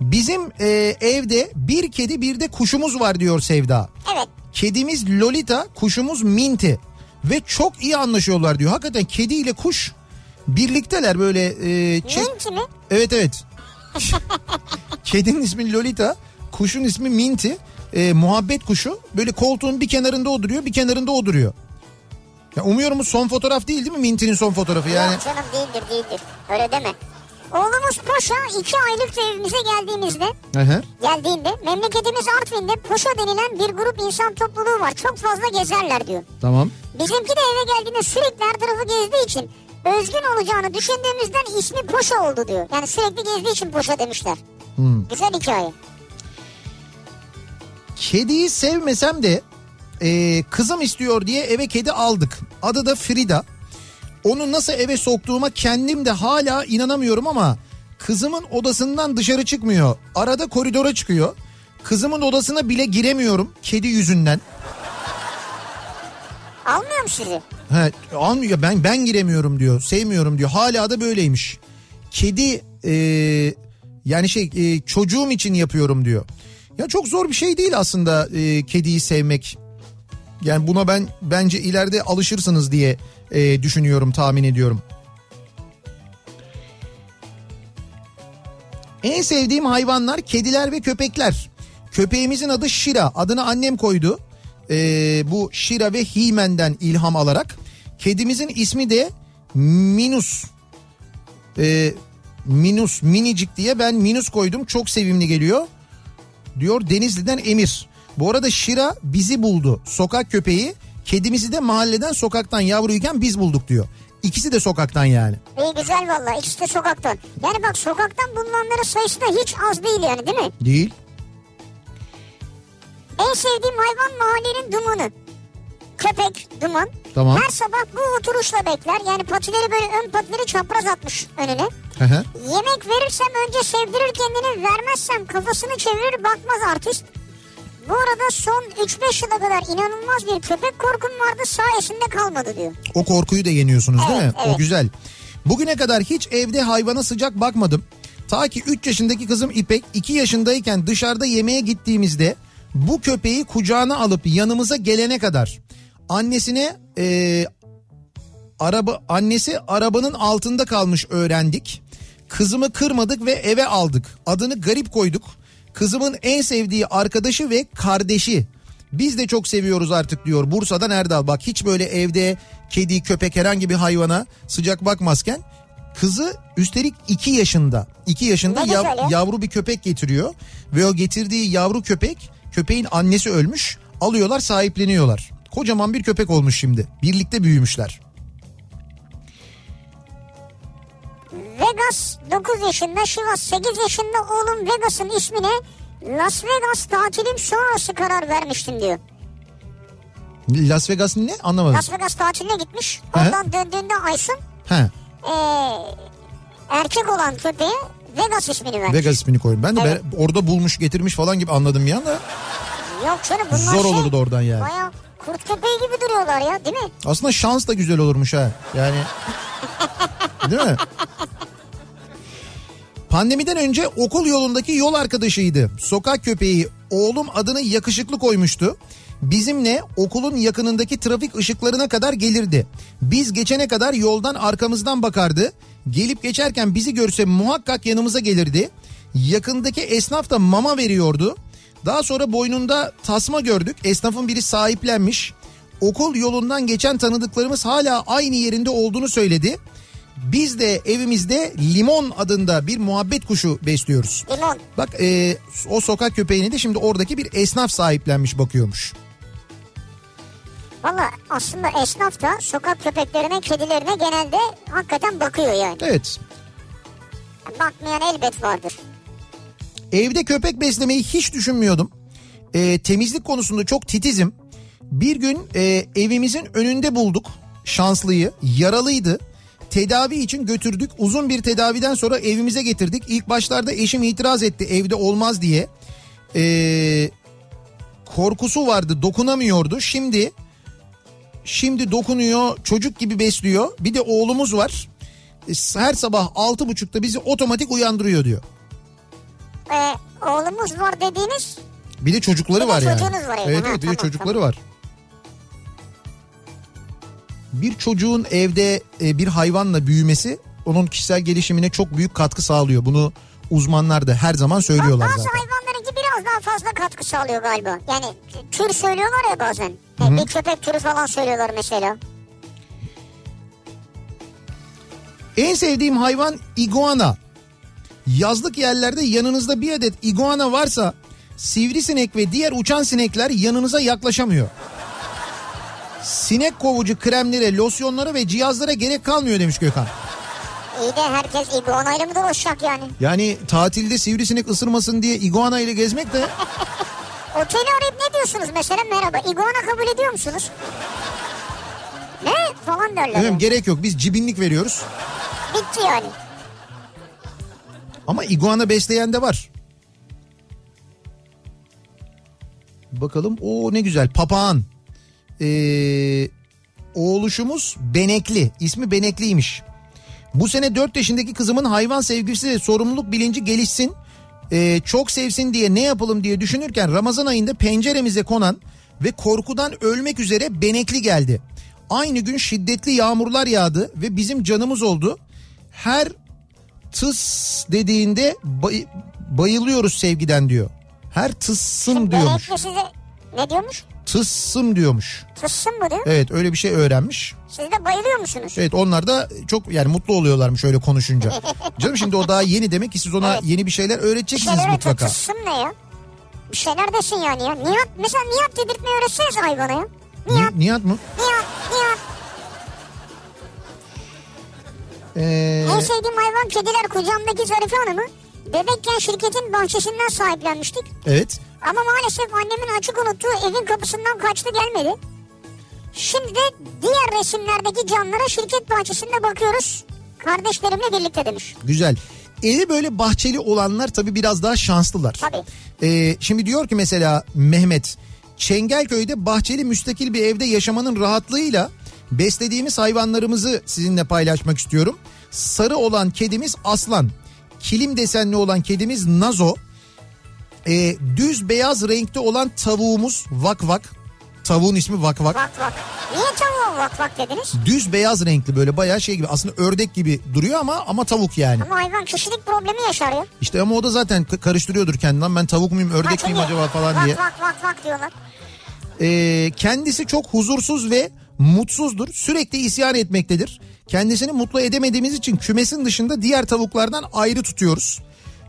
Bizim e, evde bir kedi bir de kuşumuz var diyor Sevda.
Evet.
Kedimiz Lolita, kuşumuz Minty ve çok iyi anlaşıyorlar diyor. Hakikaten kedi ile kuş birlikteler böyle. E, çek-
Minty mi?
Evet evet. Kedinin ismi Lolita, kuşun ismi Minty. E, muhabbet kuşu böyle koltuğun bir kenarında o duruyor, bir kenarında o duruyor. Ya umuyorum bu son fotoğraf değil değil mi Minty'nin son fotoğrafı yani?
Yok canım değildir değildir. Öyle deme. Oğlumuz Poşa iki aylık evimize geldiğimizde
Hı hı.
geldiğinde memleketimiz Artvin'de Poşa denilen bir grup insan topluluğu var. Çok fazla gezerler diyor.
Tamam.
Bizimki de eve geldiğinde sürekli her tarafı gezdiği için özgün olacağını düşündüğümüzden ismi Poşa oldu diyor. Yani sürekli gezdiği için Poşa demişler.
Hmm.
Güzel hikaye.
Kediyi sevmesem de e, kızım istiyor diye eve kedi aldık. Adı da Frida. Onu nasıl eve soktuğuma kendim de hala inanamıyorum ama kızımın odasından dışarı çıkmıyor. Arada koridora çıkıyor. Kızımın odasına bile giremiyorum kedi yüzünden.
Almıyor mu sizi?
He, almıyor ben ben giremiyorum diyor. Sevmiyorum diyor. Hala da böyleymiş. Kedi e, yani şey e, çocuğum için yapıyorum diyor. Ya çok zor bir şey değil aslında e, kediyi sevmek. Yani buna ben bence ileride alışırsınız diye e, düşünüyorum tahmin ediyorum. En sevdiğim hayvanlar kediler ve köpekler. Köpeğimizin adı Şira. Adını annem koydu. Ee, bu Şira ve Himen'den ilham alarak. Kedimizin ismi de Minus. Ee, Minus minicik diye ben Minus koydum. Çok sevimli geliyor. Diyor Denizli'den Emir. Bu arada Şira bizi buldu. Sokak köpeği. Kedimizi de mahalleden sokaktan yavruyken biz bulduk diyor. İkisi de sokaktan yani.
İyi güzel valla ikisi de sokaktan. Yani bak sokaktan bulunanların sayısı da hiç az değil yani değil mi?
Değil.
En sevdiğim hayvan mahallenin dumanı. Köpek duman.
Tamam.
Her sabah bu oturuşla bekler. Yani patileri böyle ön patileri çapraz atmış önüne.
Hı hı.
Yemek verirsem önce sevdirir kendini vermezsem kafasını çevirir bakmaz artist. Bu arada son 3-5 yıla kadar inanılmaz bir köpek korkum vardı sayesinde kalmadı diyor.
O korkuyu da yeniyorsunuz değil
Evet,
mi? O
evet.
güzel. Bugüne kadar hiç evde hayvana sıcak bakmadım. Ta ki 3 yaşındaki kızım İpek 2 yaşındayken dışarıda yemeğe gittiğimizde bu köpeği kucağına alıp yanımıza gelene kadar annesine e, araba annesi arabanın altında kalmış öğrendik. Kızımı kırmadık ve eve aldık. Adını garip koyduk. Kızımın en sevdiği arkadaşı ve kardeşi. Biz de çok seviyoruz artık diyor Bursa'dan Erdal. Bak hiç böyle evde kedi, köpek herhangi bir hayvana sıcak bakmazken kızı üstelik 2 yaşında. 2 yaşında yav- yavru bir köpek getiriyor ve o getirdiği yavru köpek köpeğin annesi ölmüş. Alıyorlar sahipleniyorlar. Kocaman bir köpek olmuş şimdi. Birlikte büyümüşler.
Vegas 9 yaşında, Şivas 8 yaşında oğlum Vegas'ın ismine Las Vegas tatilim sonrası karar vermiştim diyor.
Las Vegas'ın ne anlamadım.
Las Vegas tatiline gitmiş. Oradan döndüğünde Aysun
He,
ee, erkek olan köpeğe Vegas ismini vermiş.
Vegas ismini koyun. Ben de
Evet.
be- orada bulmuş getirmiş falan gibi anladım ya da
Yok canım bunlar
zor
şey,
olurdu oradan yani.
Baya kurt köpeği gibi duruyorlar ya değil mi?
Aslında şans da güzel olurmuş ha. Yani değil mi? Pandemiden önce okul yolundaki yol arkadaşıydı. Sokak köpeği oğlum adını yakışıklı koymuştu. Bizimle okulun yakınındaki trafik ışıklarına kadar gelirdi. Biz geçene kadar yoldan arkamızdan bakardı. Gelip geçerken bizi görse muhakkak yanımıza gelirdi. Yakındaki esnaf da mama veriyordu. Daha sonra boynunda tasma gördük. Esnafın biri sahiplenmiş. Okul yolundan geçen tanıdıklarımız hala aynı yerinde olduğunu söyledi. Biz de evimizde limon adında bir muhabbet kuşu besliyoruz.
Limon.
Bak e, o sokak köpeğini de şimdi oradaki bir esnaf sahiplenmiş bakıyormuş.
Valla aslında esnaf da sokak köpeklerine, kedilerine genelde hakikaten bakıyor yani.
Evet.
Bakmayan elbet vardır.
Evde köpek beslemeyi hiç düşünmüyordum. E, temizlik konusunda çok titizim. Bir gün e, evimizin önünde bulduk şanslıyı. Yaralıydı. Tedavi için götürdük. Uzun bir tedaviden sonra evimize getirdik. İlk başlarda eşim itiraz etti evde olmaz diye. E, korkusu vardı dokunamıyordu. Şimdi şimdi dokunuyor çocuk gibi besliyor. Bir de oğlumuz var. E, Her sabah altı buçukta bizi otomatik uyandırıyor diyor.
Ee, oğlumuz var dediğiniz
Bir de çocukları
Bir de
var yani.
çocuğunuz var evde.
Evet evet bir de
tamam,
çocukları var. Bir çocuğun evde e, bir hayvanla büyümesi onun kişisel gelişimine çok büyük katkı sağlıyor. Bunu uzmanlar da her zaman söylüyorlar
bazı
zaten.
hayvanlarınki biraz daha fazla katkı sağlıyor galiba. Yani tür söylüyorlar ya bazen. Yani bir köpek türü falan söylüyorlar mesela.
En sevdiğim hayvan iguana. Yazlık yerlerde yanınızda bir adet iguana varsa sivrisinek ve diğer uçan sinekler yanınıza yaklaşamıyor. Sinek kovucu kremlere, losyonlara ve cihazlara gerek kalmıyor demiş Gökhan.
İyi de herkes iguanayla mı dolaşacak yani?
Yani tatilde sivrisinek ısırmasın diye iguana ile gezmek de
Oteli arayıp ne diyorsunuz mesela? Merhaba iguana kabul ediyor musunuz? Ne falan derler.
efendim gerek yok. Biz cibinlik veriyoruz.
Bitti yani.
Ama iguana besleyen de var. Bakalım o ne güzel papağan. Ee, oğluşumuz Benekli. İsmi Benekliymiş. Bu sene 4 yaşındaki kızımın hayvan sevgisi ve sorumluluk bilinci gelişsin. ee, çok sevsin diye ne yapalım diye düşünürken Ramazan ayında penceremize konan ve korkudan ölmek üzere Benekli geldi. Aynı gün şiddetli yağmurlar yağdı ve bizim canımız oldu. Her tıs dediğinde bay- bayılıyoruz sevgiden diyor. Her tıssım diyormuş.
Benekli size ne diyormuş?
Tıssım diyormuş.
Tıssın mı diyor?
Evet öyle bir şey öğrenmiş.
Siz de bayılıyor musunuz?
Evet onlar da çok yani mutlu oluyorlarmış öyle konuşunca. Canım şimdi o daha yeni demek ki siz ona
Evet.
yeni bir şeyler
Bir
öğreteceksiniz
şeyler öğretiyor.
mutlaka.
Tıssın ne ya? Bir şeyler desin yani ya. Nihat mesela Nihat dedirtmeyi öğretseniz hayvana ya. Nihat,
Ni- Nihat mı?
Nihat, Nihat.
Ee,
En sevdiğim hayvan kediler kucağımdaki Zarife Hanım'ı bebekken şirketin bahçesinden sahiplenmiştik.
evet.
Ama maalesef annemin açık unuttuğu evin kapısından kaçtı gelmedi. Şimdi de diğer resimlerdeki canlara şirket bahçesinde bakıyoruz. Kardeşlerimle birlikte demiş.
Güzel. Evi böyle bahçeli olanlar tabii biraz daha şanslılar.
Tabii.
Ee, şimdi diyor ki mesela Mehmet Çengelköy'de bahçeli müstakil bir evde yaşamanın rahatlığıyla beslediğimiz hayvanlarımızı sizinle paylaşmak istiyorum. Sarı olan kedimiz Aslan. Kilim desenli olan kedimiz Nazo. Ee, düz beyaz renkte olan tavuğumuz Vak Vak. Tavuğun ismi Vak Vak.
Vak vak. Niye tavuğa vak vak dediniz?
Düz beyaz renkli böyle bayağı şey gibi aslında ördek gibi duruyor ama ama tavuk yani.
Ama hayvan kişilik problemi yaşar ya.
İşte ama o da zaten karıştırıyordur kendinden ben tavuk muyum ördek
Ha,
miyim acaba falan
vak
diye.
Vak vak vak diyorlar.
Ee, kendisi çok huzursuz ve mutsuzdur. Sürekli isyan etmektedir. Kendisini mutlu edemediğimiz için kümesin dışında diğer tavuklardan ayrı tutuyoruz.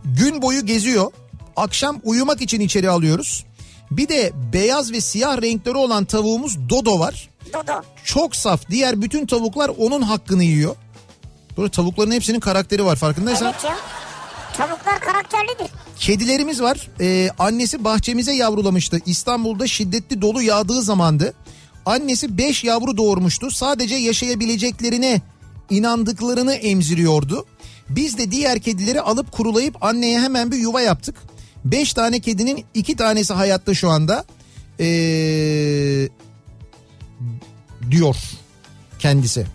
Gün boyu geziyor. Akşam uyumak için içeri alıyoruz. Bir de beyaz ve siyah renkleri olan tavuğumuz Dodo var.
Dodo.
Çok saf. Diğer bütün tavuklar onun hakkını yiyor. Sonra tavukların hepsinin karakteri var farkındaysan.
Evet ya. Tavuklar karakterlidir.
Kedilerimiz var. Ee, annesi bahçemize yavrulamıştı. İstanbul'da şiddetli dolu yağdığı zamandı. Annesi 5 yavru doğurmuştu. Sadece yaşayabileceklerine inandıklarını emziriyordu. Biz de diğer kedileri alıp kurulayıp anneye hemen bir yuva yaptık. 5 tane kedinin 2 tanesi hayatta şu anda. Ee, diyor kendisi.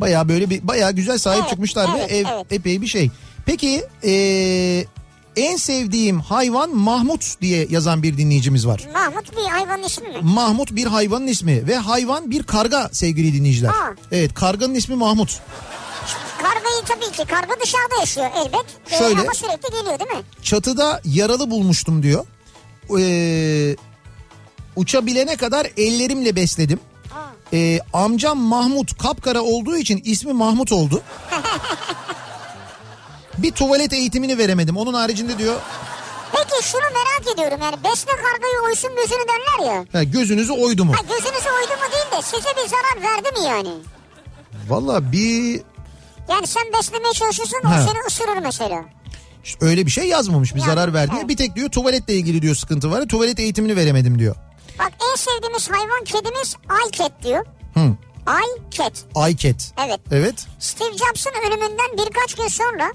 Baya böyle bir baya güzel sahip
Evet,
çıkmışlar ve
evet,
ev
evet.
epey bir şey. Peki ee, en sevdiğim hayvan Mahmut diye yazan bir dinleyicimiz var.
Mahmut bir hayvanın ismi mi?
Mahmut bir hayvanın ismi ve hayvan bir karga sevgili dinleyiciler.
Aa.
Evet karganın ismi Mahmut.
Kargayı tabii ki karga dışarıda yaşıyor elbet. Ee,
Şöyle.
ama sürekli geliyor değil mi?
Çatıda yaralı bulmuştum diyor. Ee, uçabilene kadar ellerimle besledim. Ee, amcam Mahmut kapkara olduğu için ismi Mahmut oldu. bir tuvalet eğitimini veremedim. Onun haricinde diyor
Peki şunu merak ediyorum yani besle kargayı oysun gözünü derler ya.
ha, gözünüzü oydu mu?
Ha gözünüzü oydu mu değil de size bir zarar verdi mi yani?
Valla bir
Yani sen beslemeye çalışıyorsun o
Ha.
seni ısırır mesela.
işte öyle bir şey yazmamış bir
Yani,
zarar verdi.
evet.
Bir tek diyor tuvaletle ilgili diyor sıkıntı var. Tuvalet eğitimini veremedim diyor.
Bak en sevdiğimiz hayvan kedimiz Ayket diyor.
Hı.
Ayket.
Ayket.
Evet.
Evet.
Steve Jobs'ın ölümünden birkaç gün sonra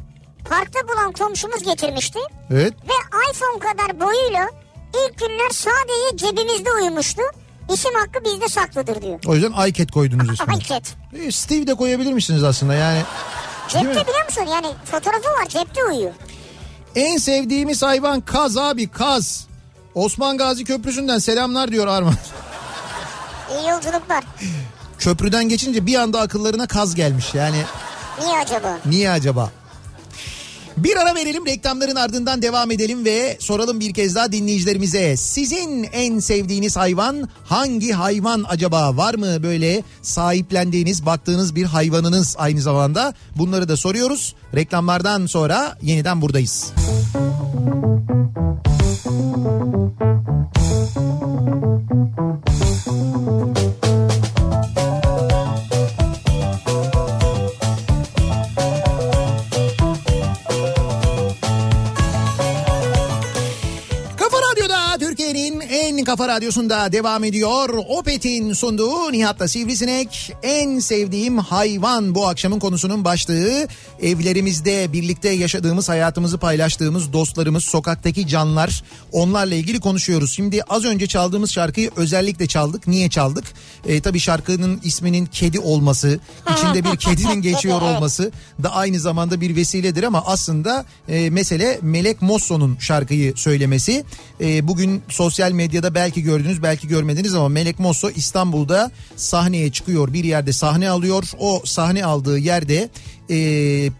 parkta bulan komşumuz getirmişti.
Evet.
Ve iPhone kadar boyuyla ilk günler sadece cebimizde uyumuştu. İsim hakkı bizde saklıdır diyor.
O yüzden Ayket koydunuz ismini.
Ayket.
E, Steve de koyabilir misiniz aslında yani?
Cepte biliyor musun? Yani fotoğrafı var cepte uyuyor.
En sevdiğimiz hayvan kaz abi kaz. Osman Gazi Köprüsü'nden selamlar diyor Arman.
İyi yolculuklar.
Köprüden geçince bir anda akıllarına kaz gelmiş yani
Niye acaba?
niye acaba? Bir ara verelim reklamların ardından devam edelim ve soralım bir kez daha dinleyicilerimize. Sizin en sevdiğiniz hayvan hangi hayvan acaba? Var mı böyle sahiplendiğiniz baktığınız bir hayvanınız aynı zamanda? Bunları da soruyoruz. Reklamlardan sonra yeniden buradayız. Kafa radyosunda devam ediyor. Opet'in sunduğu Nihat'la Sivrisinek en sevdiğim hayvan bu akşamın konusunun başlığı. Evlerimizde birlikte yaşadığımız hayatımızı paylaştığımız dostlarımız sokaktaki canlar onlarla ilgili konuşuyoruz. Şimdi az önce çaldığımız şarkıyı özellikle çaldık. Niye çaldık? E, tabii şarkının isminin kedi olması, içinde bir kedinin geçiyor olması da aynı zamanda bir vesiledir ama aslında e, mesele Melek Mosso'nun şarkıyı söylemesi. E, bugün sosyal medyada belki gördünüz belki görmediniz ama Melek Mosso İstanbul'da sahneye çıkıyor bir yerde sahne alıyor. O sahne aldığı yerde e,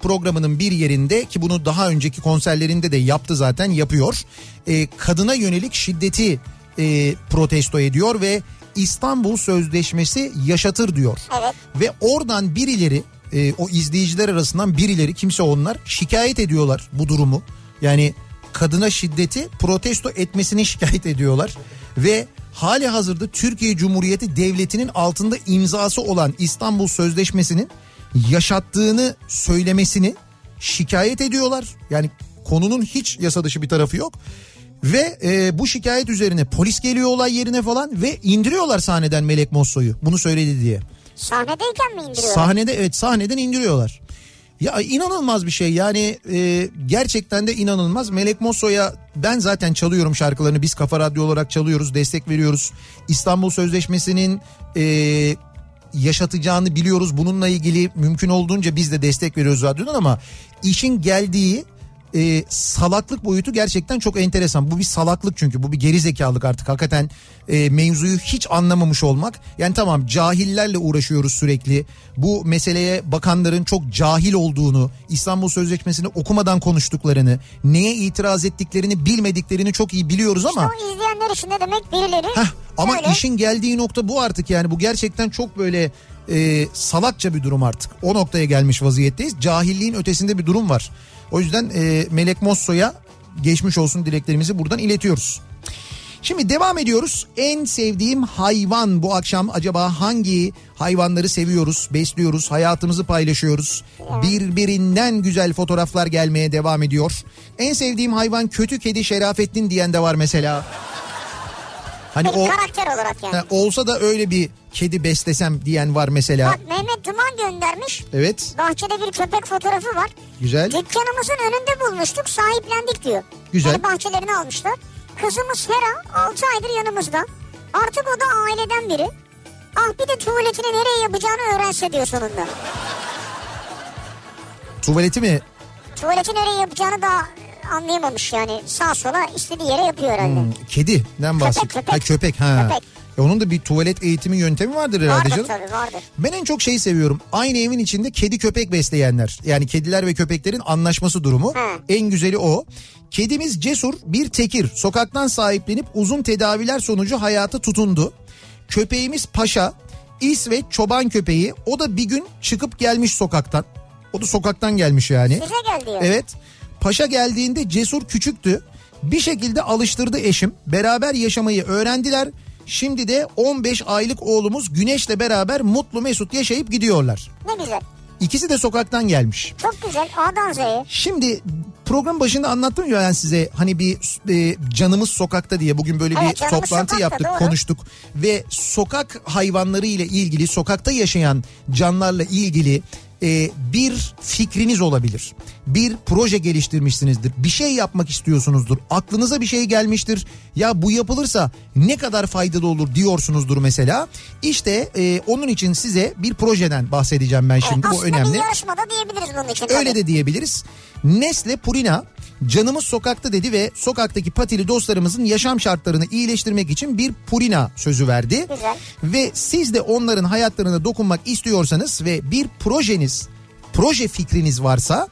programının bir yerinde ki bunu daha önceki konserlerinde de yaptı zaten yapıyor. E, kadına yönelik şiddeti e, protesto ediyor ve İstanbul Sözleşmesi yaşatır diyor.
Evet.
Ve oradan birileri e, o izleyiciler arasından birileri kimse onlar şikayet ediyorlar bu durumu. Yani kadına şiddeti protesto etmesini şikayet ediyorlar. Ve hali hazırda Türkiye Cumhuriyeti Devleti'nin altında imzası olan İstanbul Sözleşmesi'nin yaşattığını söylemesini şikayet ediyorlar. Yani konunun hiç yasa dışı bir tarafı yok. Ve e, bu şikayet üzerine polis geliyor olay yerine falan ve indiriyorlar sahneden Melek Mosso'yu. Bunu söyledi diye.
Sahnedeyken mi indiriyor?
Sahnede evet sahneden indiriyorlar. Ya inanılmaz bir şey yani e, gerçekten de inanılmaz. Melek Mosso'ya ben zaten çalıyorum şarkılarını biz Kafa Radyo olarak çalıyoruz destek veriyoruz. İstanbul Sözleşmesi'nin e, yaşatacağını biliyoruz. Bununla ilgili mümkün olduğunca biz de destek veriyoruz radyodan ama işin geldiği e, salaklık boyutu gerçekten çok enteresan. Bu bir salaklık çünkü bu bir gerizekalık artık hakikaten e, mevzuyu hiç anlamamış olmak. Yani tamam cahillerle uğraşıyoruz sürekli. Bu meseleye bakanların çok cahil olduğunu, İstanbul Sözleşmesi'ni okumadan konuştuklarını, neye itiraz ettiklerini bilmediklerini çok iyi biliyoruz ama...
O izleyenler için ne demek birileri?
Heh, ama
Öyle.
işin geldiği nokta bu artık yani bu gerçekten çok böyle e, salakça bir durum artık. O noktaya gelmiş vaziyetteyiz. Cahilliğin ötesinde bir durum var. O yüzden e, Melek Mosso'ya geçmiş olsun dileklerimizi buradan iletiyoruz. Şimdi devam ediyoruz. En sevdiğim hayvan bu akşam acaba hangi hayvanları seviyoruz, besliyoruz, hayatımızı paylaşıyoruz. Birbirinden güzel fotoğraflar gelmeye devam ediyor. En sevdiğim hayvan kötü kedi Şerafettin diyen de var mesela. Hani
Bir
o
karakter olarak yani.
olsa da öyle bir kedi beslesem diyen var mesela.
Bak Mehmet Duman göndermiş.
Evet,
Bahçede bir köpek fotoğrafı var.
güzel.
Dükkanımızın önünde bulmuştuk sahiplendik diyor.
Güzel.
Yani bahçelerini almışlar. Kızımız Hera 6 aydır yanımızda. Artık o da aileden biri. Ah bir de tuvaletini nereye yapacağını öğrense diyor sonunda.
Tuvaleti mi?
Tuvaleti nereye yapacağını daha anlayamamış yani. Sağ sola istediği yere yapıyor herhalde.
Hmm, kediden bahsediyor.
köpek.
Ha köpek ha.
Köpek.
E, onun da bir tuvalet eğitimi yöntemi vardır herhalde
vardır
canım.
tabii vardır.
Ben en çok şeyi seviyorum. Aynı evin içinde kedi köpek besleyenler. Yani kediler ve köpeklerin anlaşması durumu.
Ha.
En güzeli o. Kedimiz Cesur bir tekir. Sokaktan sahiplenip uzun tedaviler sonucu hayata tutundu. Köpeğimiz Paşa. İsveç çoban köpeği. O da bir gün çıkıp gelmiş sokaktan. O da sokaktan gelmiş yani.
Size gel diyor.
Evet. Paşa geldiğinde Cesur küçüktü. Bir şekilde alıştırdı eşim. Beraber yaşamayı öğrendiler. Şimdi de 15 aylık oğlumuz Güneş'le beraber mutlu mesut yaşayıp gidiyorlar.
Ne güzel.
İkisi de sokaktan gelmiş.
Çok güzel. A'dan Z'ye.
Şimdi program başında anlattım ya ben size hani bir e, canımız sokakta diye bugün böyle
Evet,
bir toplantı
sokakta,
yaptık
doğru.
konuştuk ve sokak hayvanları ile ilgili sokakta yaşayan canlarla ilgili e, bir fikriniz olabilir. Bir proje geliştirmişsinizdir. Bir şey yapmak istiyorsunuzdur. Aklınıza bir şey gelmiştir. Ya bu yapılırsa ne kadar faydalı olur diyorsunuzdur mesela. İşte e, onun için size bir projeden bahsedeceğim ben şimdi. bu
Aslında
önemli.
bir yarışmada diyebiliriz bunun için.
Öyle
tabii.
de diyebiliriz. Nesle Purina canımız sokakta dedi ve sokaktaki patili dostlarımızın yaşam şartlarını iyileştirmek için bir Purina sözü verdi.
Güzel.
Ve siz de onların hayatlarına dokunmak istiyorsanız ve bir projeniz, proje fikriniz varsa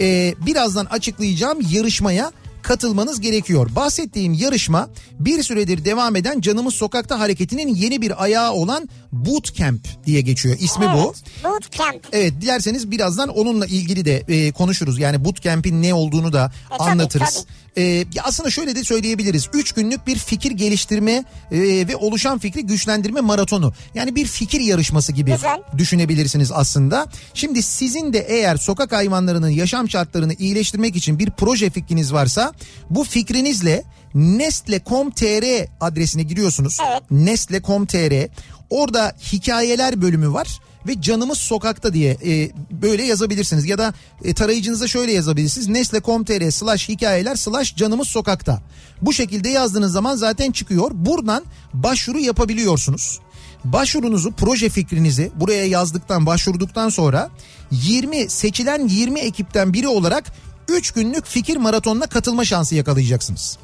e, birazdan açıklayacağım yarışmaya katılmanız gerekiyor. Bahsettiğim yarışma bir süredir devam eden Canımız Sokakta hareketinin yeni bir ayağı olan Bootcamp diye geçiyor. İsmi bu.
Evet. Bootcamp.
Evet dilerseniz birazdan onunla ilgili de e, konuşuruz. Yani bootcamp'in ne olduğunu da
E, tabii,
anlatırız. E, aslında şöyle de söyleyebiliriz. Üç günlük bir fikir geliştirme e, ve oluşan fikri güçlendirme maratonu. Yani bir fikir yarışması gibi
Güzel.
düşünebilirsiniz aslında. Şimdi sizin de eğer sokak hayvanlarının yaşam şartlarını iyileştirmek için bir proje fikriniz varsa bu fikrinizle nestle.com.tr adresine giriyorsunuz.
Evet.
Nestle.com.tr orada hikayeler bölümü var ve canımız sokakta diye e, böyle yazabilirsiniz. Ya da e, tarayıcınıza şöyle yazabilirsiniz. Nesle.com.tr slash hikayeler slash canımız sokakta. Bu şekilde yazdığınız zaman zaten çıkıyor. Buradan başvuru yapabiliyorsunuz. Başvurunuzu proje fikrinizi buraya yazdıktan başvurduktan sonra 20 seçilen 20 ekipten biri olarak 3 günlük fikir maratonuna katılma şansı yakalayacaksınız.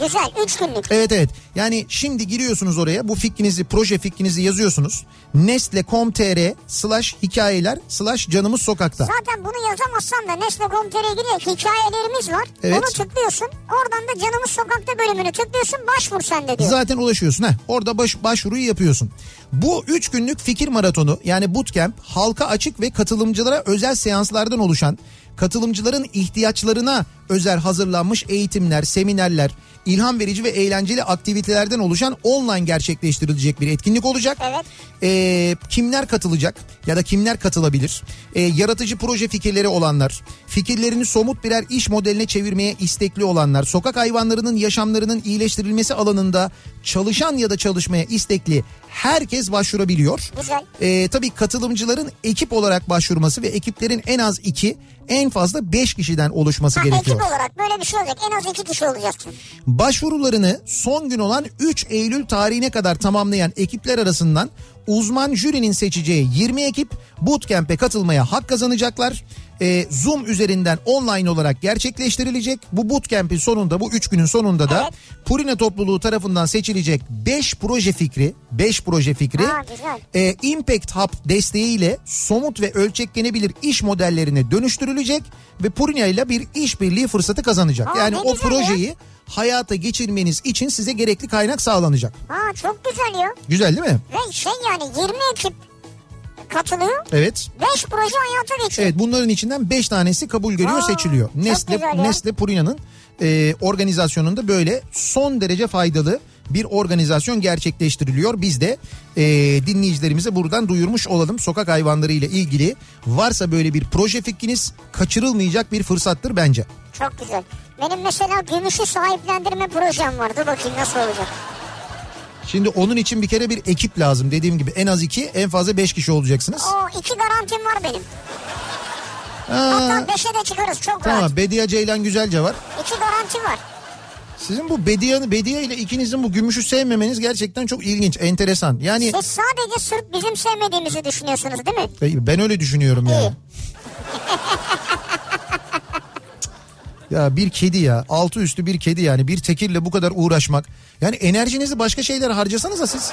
Güzel. Üç günlük.
Evet evet. Yani şimdi giriyorsunuz oraya bu fikrinizi, proje fikrinizi yazıyorsunuz. Nestle.com.tr slash hikayeler slash canımız sokakta.
Zaten bunu yazamazsan da Nesle.com.tr'ye giriyor. Hikayelerimiz var.
Evet.
Onu tıklıyorsun. Oradan da Canımız Sokakta bölümünü tıklıyorsun. Başvur sen de diyor.
Zaten ulaşıyorsun. Heh, orada baş, başvuruyu yapıyorsun. Bu 3 günlük fikir maratonu yani bootcamp halka açık ve katılımcılara özel seanslardan oluşan katılımcıların ihtiyaçlarına özel hazırlanmış eğitimler, seminerler, ilham verici ve eğlenceli aktivitelerden oluşan online gerçekleştirilecek bir etkinlik olacak.
Evet.
Ee, kimler katılacak ya da kimler katılabilir? Ee, yaratıcı proje fikirleri olanlar, fikirlerini somut birer iş modeline çevirmeye istekli olanlar, sokak hayvanlarının yaşamlarının iyileştirilmesi alanında çalışan ya da çalışmaya istekli herkes başvurabiliyor.
Güzel.
Ee, tabii katılımcıların ekip olarak başvurması ve ekiplerin en az iki, en fazla beş kişiden oluşması
Ha,
gerekiyor.
ekip olarak böyle bir şey olacak. En az iki kişi olacaksın.
Başvurularını son gün olan 3 Eylül tarihine kadar tamamlayan ekipler arasından uzman jürinin seçeceği 20 ekip bootcamp'e katılmaya hak kazanacaklar. Ee, Zoom üzerinden online olarak gerçekleştirilecek. Bu bootcamp'in sonunda bu 3 günün sonunda da
Evet.
Purina topluluğu tarafından seçilecek 5 proje fikri, 5 proje fikri
Ha,
e, Impact Hub desteğiyle somut ve ölçeklenebilir iş modellerine dönüştürülecek ve Purina ile bir işbirliği fırsatı kazanacak.
Aa,
yani o projeyi hayata geçirmeniz için size gerekli kaynak sağlanacak.
Ha çok güzel ya.
Güzel değil mi?
Ve şey yani 20 ekip katılıyor.
Evet.
5 proje hayata geçiyor.
Evet bunların içinden 5 tanesi kabul görüyor
Aa,
seçiliyor. Nestle. Nestle Purina'nın e, organizasyonunda böyle son derece faydalı bir organizasyon gerçekleştiriliyor. Biz de e, dinleyicilerimize buradan duyurmuş olalım. Sokak hayvanları ile ilgili varsa böyle bir proje fikriniz kaçırılmayacak bir fırsattır bence.
Çok güzel. Benim mesela gümüşü sahiplendirme projem var. Dur bakayım nasıl olacak.
Şimdi onun için bir kere bir ekip lazım. Dediğim gibi en az iki en fazla beş kişi olacaksınız.
O iki garantim var benim.
Aa,
Hatta beşe de çıkarız çok rahat.
tamam Bediye Ceylan Güzelce var.
İki garanti var.
Sizin bu Bediye, Bediye ile ikinizin bu gümüşü sevmemeniz gerçekten çok ilginç, enteresan. Yani
Siz sadece sırf bizim sevmediğimizi düşünüyorsunuz değil mi?
Ben öyle düşünüyorum yani.
İyi.
ya bir kedi ya altı üstü bir kedi yani bir tekirle bu kadar uğraşmak. Yani enerjinizi başka şeylere harcasanıza siz.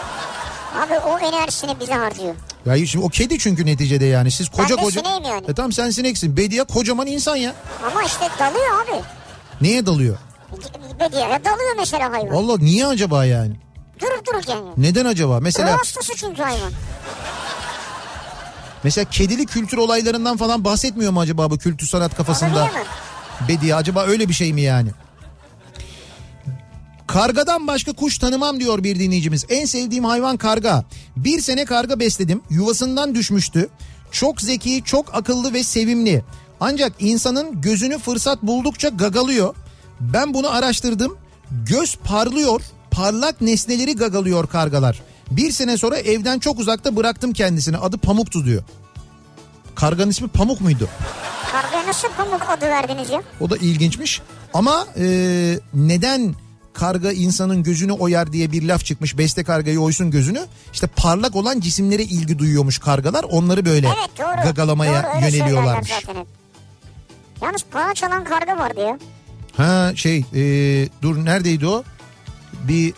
Abi o enerjisini bize harcıyor.
Ya şimdi o kedi çünkü neticede yani siz koca
de
koca.
yani.
E tamam sen sineksin. Bediye kocaman insan ya.
Ama işte dalıyor abi.
Neye dalıyor?
Bediye dalıyor mesela hayvan.
Valla niye acaba yani?
Durup dururken yani.
Neden acaba?
Ruh
Mesela
hastası çünkü hayvan.
mesela kedili kültür olaylarından falan bahsetmiyor mu acaba bu kültür sanat kafasında? Bediye acaba öyle bir şey mi yani? Kargadan başka kuş tanımam diyor bir dinleyicimiz. En sevdiğim hayvan karga. Bir sene karga besledim. Yuvasından düşmüştü. Çok zeki, çok akıllı ve sevimli. Ancak insanın gözünü fırsat buldukça gagalıyor. Ben bunu araştırdım. Göz parlıyor. Parlak nesneleri gagalıyor kargalar. Bir sene sonra evden çok uzakta bıraktım kendisini. Adı Pamuk'tu diyor. Karganın ismi Pamuk muydu?
Kargaya nasıl pamuk adı verdiniz ya?
O da ilginçmiş. Ama e, neden karga insanın gözünü oyar diye bir laf çıkmış. Beste kargayı oysun gözünü. İşte parlak olan cisimlere ilgi duyuyormuş kargalar. Onları böyle
Evet doğru.
gagalamaya
doğru,
yöneliyorlarmış.
Yalnız para çalan karga vardı ya.
Ha şey e, dur neredeydi o? Bir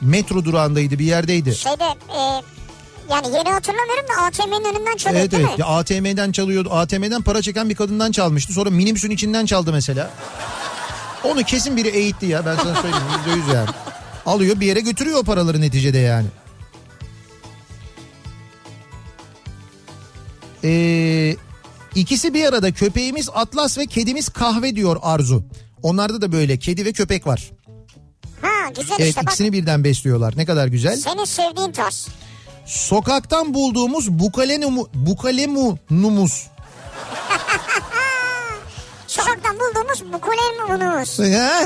metro durağındaydı bir yerdeydi.
Şeyde e, yani yeni hatırlamıyorum da ATM'nin önünden çalıyor
Evet
değil
evet
mi?
ya ATM'den çalıyordu. ATM'den para çeken bir kadından çalmıştı. Sonra minibüsün içinden çaldı mesela. Onu kesin biri eğitti ya ben sana söyleyeyim yüzde yüz yani. Alıyor bir yere götürüyor o paraları neticede yani. Ee, ikisi bir arada köpeğimiz Atlas ve kedimiz Kahve diyor Arzu. Onlarda da böyle kedi ve köpek var.
Ha güzel
Evet
işte bak.
ikisini birden besliyorlar. Ne kadar güzel.
Senin sevdiğin tarz.
Sokaktan bulduğumuz bukalemu, bukalemunumuz.
Sokaktan bulduğumuz bukulemunumuz.
Ha?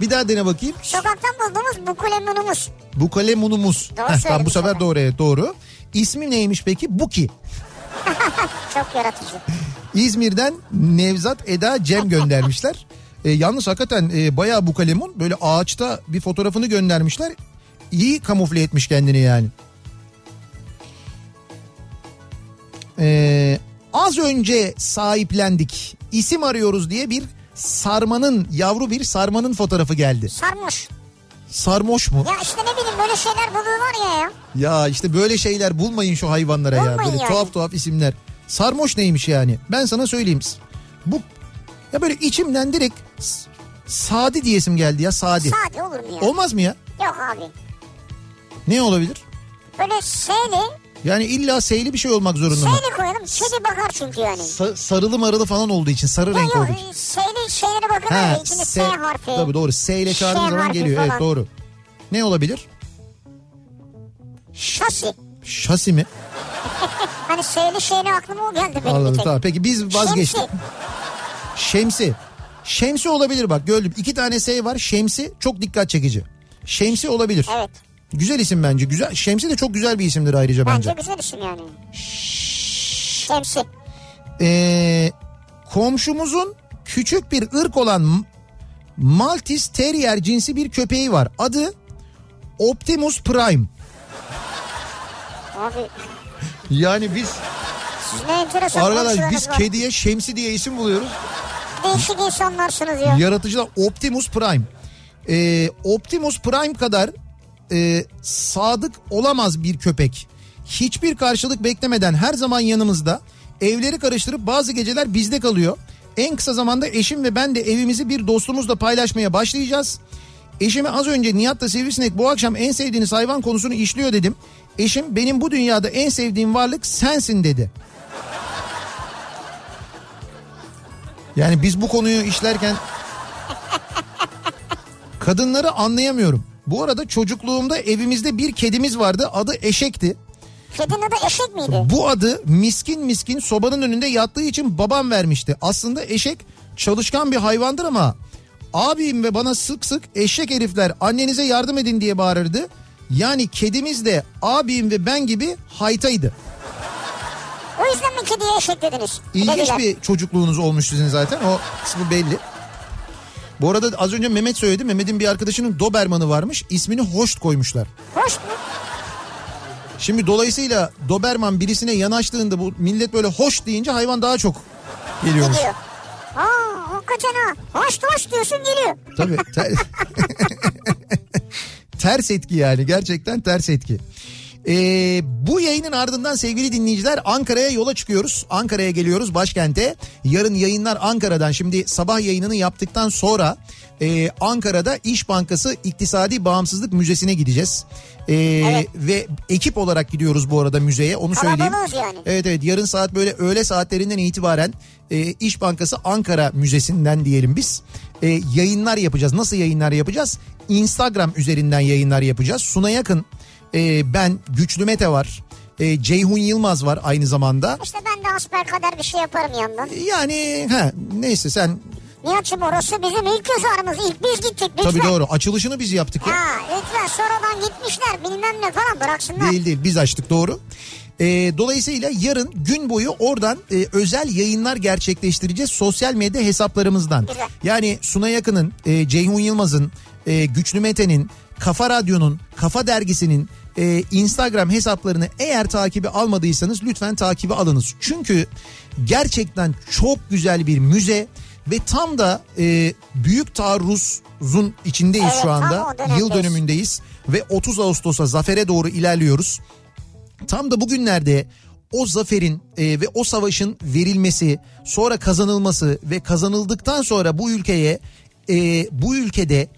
Bir daha dene bakayım.
Sokaktan bulduğumuz bukulemunumuz.
Bukalemunumuz.
Doğru
Heh, tamam, bu sefer doğru evet doğru. İsmi neymiş peki? Buki.
Çok yaratıcı.
İzmir'den Nevzat Eda Cem göndermişler. E, yalnız hakikaten e, bayağı bu kalemun böyle ağaçta bir fotoğrafını göndermişler. İyi kamufle etmiş kendini yani. E, az önce sahiplendik. İsim arıyoruz diye bir sarmanın yavru bir sarmanın fotoğrafı geldi.
Sarmış.
Sarmoş mu?
Ya işte ne bileyim böyle şeyler buluyorlar ya ya.
Ya işte böyle şeyler bulmayın şu hayvanlara ya.
Bulmayın
Böyle
yani.
tuhaf tuhaf isimler. Sarmoş neymiş yani? Ben sana söyleyeyim. Bu ya böyle içimden direkt s- Sadi diyesim geldi ya Sadi.
Sade olur mu ya?
Olmaz mı ya?
Yok abi.
Ne olabilir?
Böyle seyli,
Yani illa seyli bir şey olmak zorunda mı?
seyli koyalım. Kedi bakar çünkü yani.
Sa- sarılı marılı falan olduğu için sarı
Yok
renk
yok
olduğu için.
seyli şeylere bakın
Ha.
İçinde S, harfi.
Tabii doğru. S ile çağırdığın zaman geliyor. Evet
falan.
doğru. Ne olabilir?
Şasi.
Şasi mi?
Hani seyli şeyli aklıma o geldi benim bir
Anladım
tek.
tamam. Peki biz vazgeçtik.
Şemsi.
Şemsi. Şemsi olabilir bak gördüm. İki tane S var. Şemsi çok dikkat çekici. Şemsi olabilir.
Evet.
Güzel isim bence. Güzel. Şemsi de çok güzel bir isimdir ayrıca bence.
Bence güzel isim yani. Şemsi.
Ee, komşumuzun küçük bir ırk olan M- Maltese Terrier cinsi bir köpeği var. Adı Optimus Prime.
Abi
Yani biz arkadaş biz
var.
kediye Şemsi diye isim buluyoruz.
Değişik insanlarsınız ya.
Yaratıcılar Optimus Prime. Ee, Optimus Prime kadar e, sadık olamaz bir köpek. Hiçbir karşılık beklemeden her zaman yanımızda. Evleri karıştırıp bazı geceler bizde kalıyor. En kısa zamanda eşim ve ben de evimizi bir dostumuzla paylaşmaya başlayacağız. Eşime az önce Nihat'ta Sivrisinek bu akşam en sevdiğiniz hayvan konusunu işliyor dedim. Eşim benim bu dünyada en sevdiğim varlık sensin dedi. Yani biz bu konuyu işlerken kadınları anlayamıyorum. Bu arada çocukluğumda evimizde bir kedimiz vardı. Adı Eşek'ti.
Kedinin adı eşek miydi?
Bu adı miskin miskin sobanın önünde yattığı için babam vermişti. Aslında eşek çalışkan bir hayvandır ama abim ve bana sık sık eşek herifler annenize yardım edin diye bağırırdı. Yani kedimiz de abim ve ben gibi haytaydı.
O yüzden mi kediye eşek dediniz?
İlginç
Dediler.
bir çocukluğunuz olmuş sizin zaten o kısmı belli. Bu arada az önce Mehmet söyledi. Mehmet'in bir arkadaşının Doberman'ı varmış. İsmini Hoşt koymuşlar.
Hoş mu?
Şimdi dolayısıyla Doberman birisine yanaştığında bu millet böyle hoş deyince hayvan daha çok geliyormuş.
Gidiyor. Aa hakikaten ha. Hoş hoş diyorsun geliyor.
Tabii. ter- ters etki yani gerçekten ters etki. Ee, bu yayının ardından sevgili dinleyiciler Ankara'ya yola çıkıyoruz. Ankara'ya geliyoruz başkente. Yarın yayınlar Ankara'dan. Şimdi sabah yayınını yaptıktan sonra e, Ankara'da İş Bankası İktisadi Bağımsızlık Müzesi'ne gideceğiz. Ee,
Evet.
Ve ekip olarak gidiyoruz bu arada müzeye onu söyleyeyim.
Kalabalığız yani.
Evet evet yarın saat böyle öğle saatlerinden itibaren e, İş Bankası Ankara Müzesi'nden diyelim biz e, yayınlar yapacağız. Nasıl yayınlar yapacağız? Instagram üzerinden yayınlar yapacağız. Suna yakın e, ben Güçlü Mete var. E, Ceyhun Yılmaz var aynı zamanda.
İşte ben de asper bir şey yaparım yandan.
Yani ha neyse sen
Nihat'cığım orası bizim ilk göz ağrımız. İlk biz gittik lütfen.
tabii doğru açılışını biz yaptık ya.
Ha lütfen sonradan gitmişler bilmem ne falan bıraksınlar.
Değil değil biz açtık doğru. Ee, dolayısıyla yarın gün boyu oradan e, özel yayınlar gerçekleştireceğiz sosyal medya hesaplarımızdan.
Güzel.
Yani Suna Yakın'ın, e, Ceyhun Yılmaz'ın, e, Güçlü Mete'nin, Kafa Radyo'nun, Kafa Dergisi'nin e, Instagram hesaplarını eğer takibi almadıysanız lütfen takibi alınız. Çünkü gerçekten çok güzel bir müze ve tam da e, büyük taarruzun içindeyiz
Evet,
şu anda. Yıl dönümündeyiz ve 30 Ağustos'a zafere doğru ilerliyoruz. Tam da bugünlerde o zaferin e, ve o savaşın verilmesi, sonra kazanılması ve kazanıldıktan sonra bu ülkeye e, bu ülkede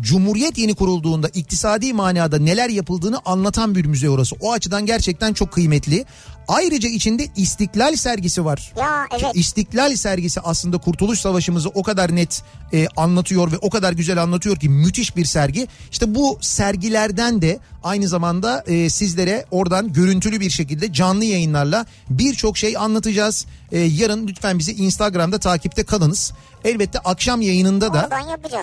Cumhuriyet yeni kurulduğunda iktisadi manada neler yapıldığını anlatan bir müze orası. O açıdan gerçekten çok kıymetli. Ayrıca içinde İstiklal sergisi var.
Ya evet.
İstiklal sergisi aslında Kurtuluş Savaşımızı o kadar net e, anlatıyor ve o kadar güzel anlatıyor ki müthiş bir sergi. İşte bu sergilerden de aynı zamanda e, sizlere oradan görüntülü bir şekilde canlı yayınlarla birçok şey anlatacağız. E, yarın lütfen bizi Instagram'da takipte kalınız. Elbette akşam yayınında da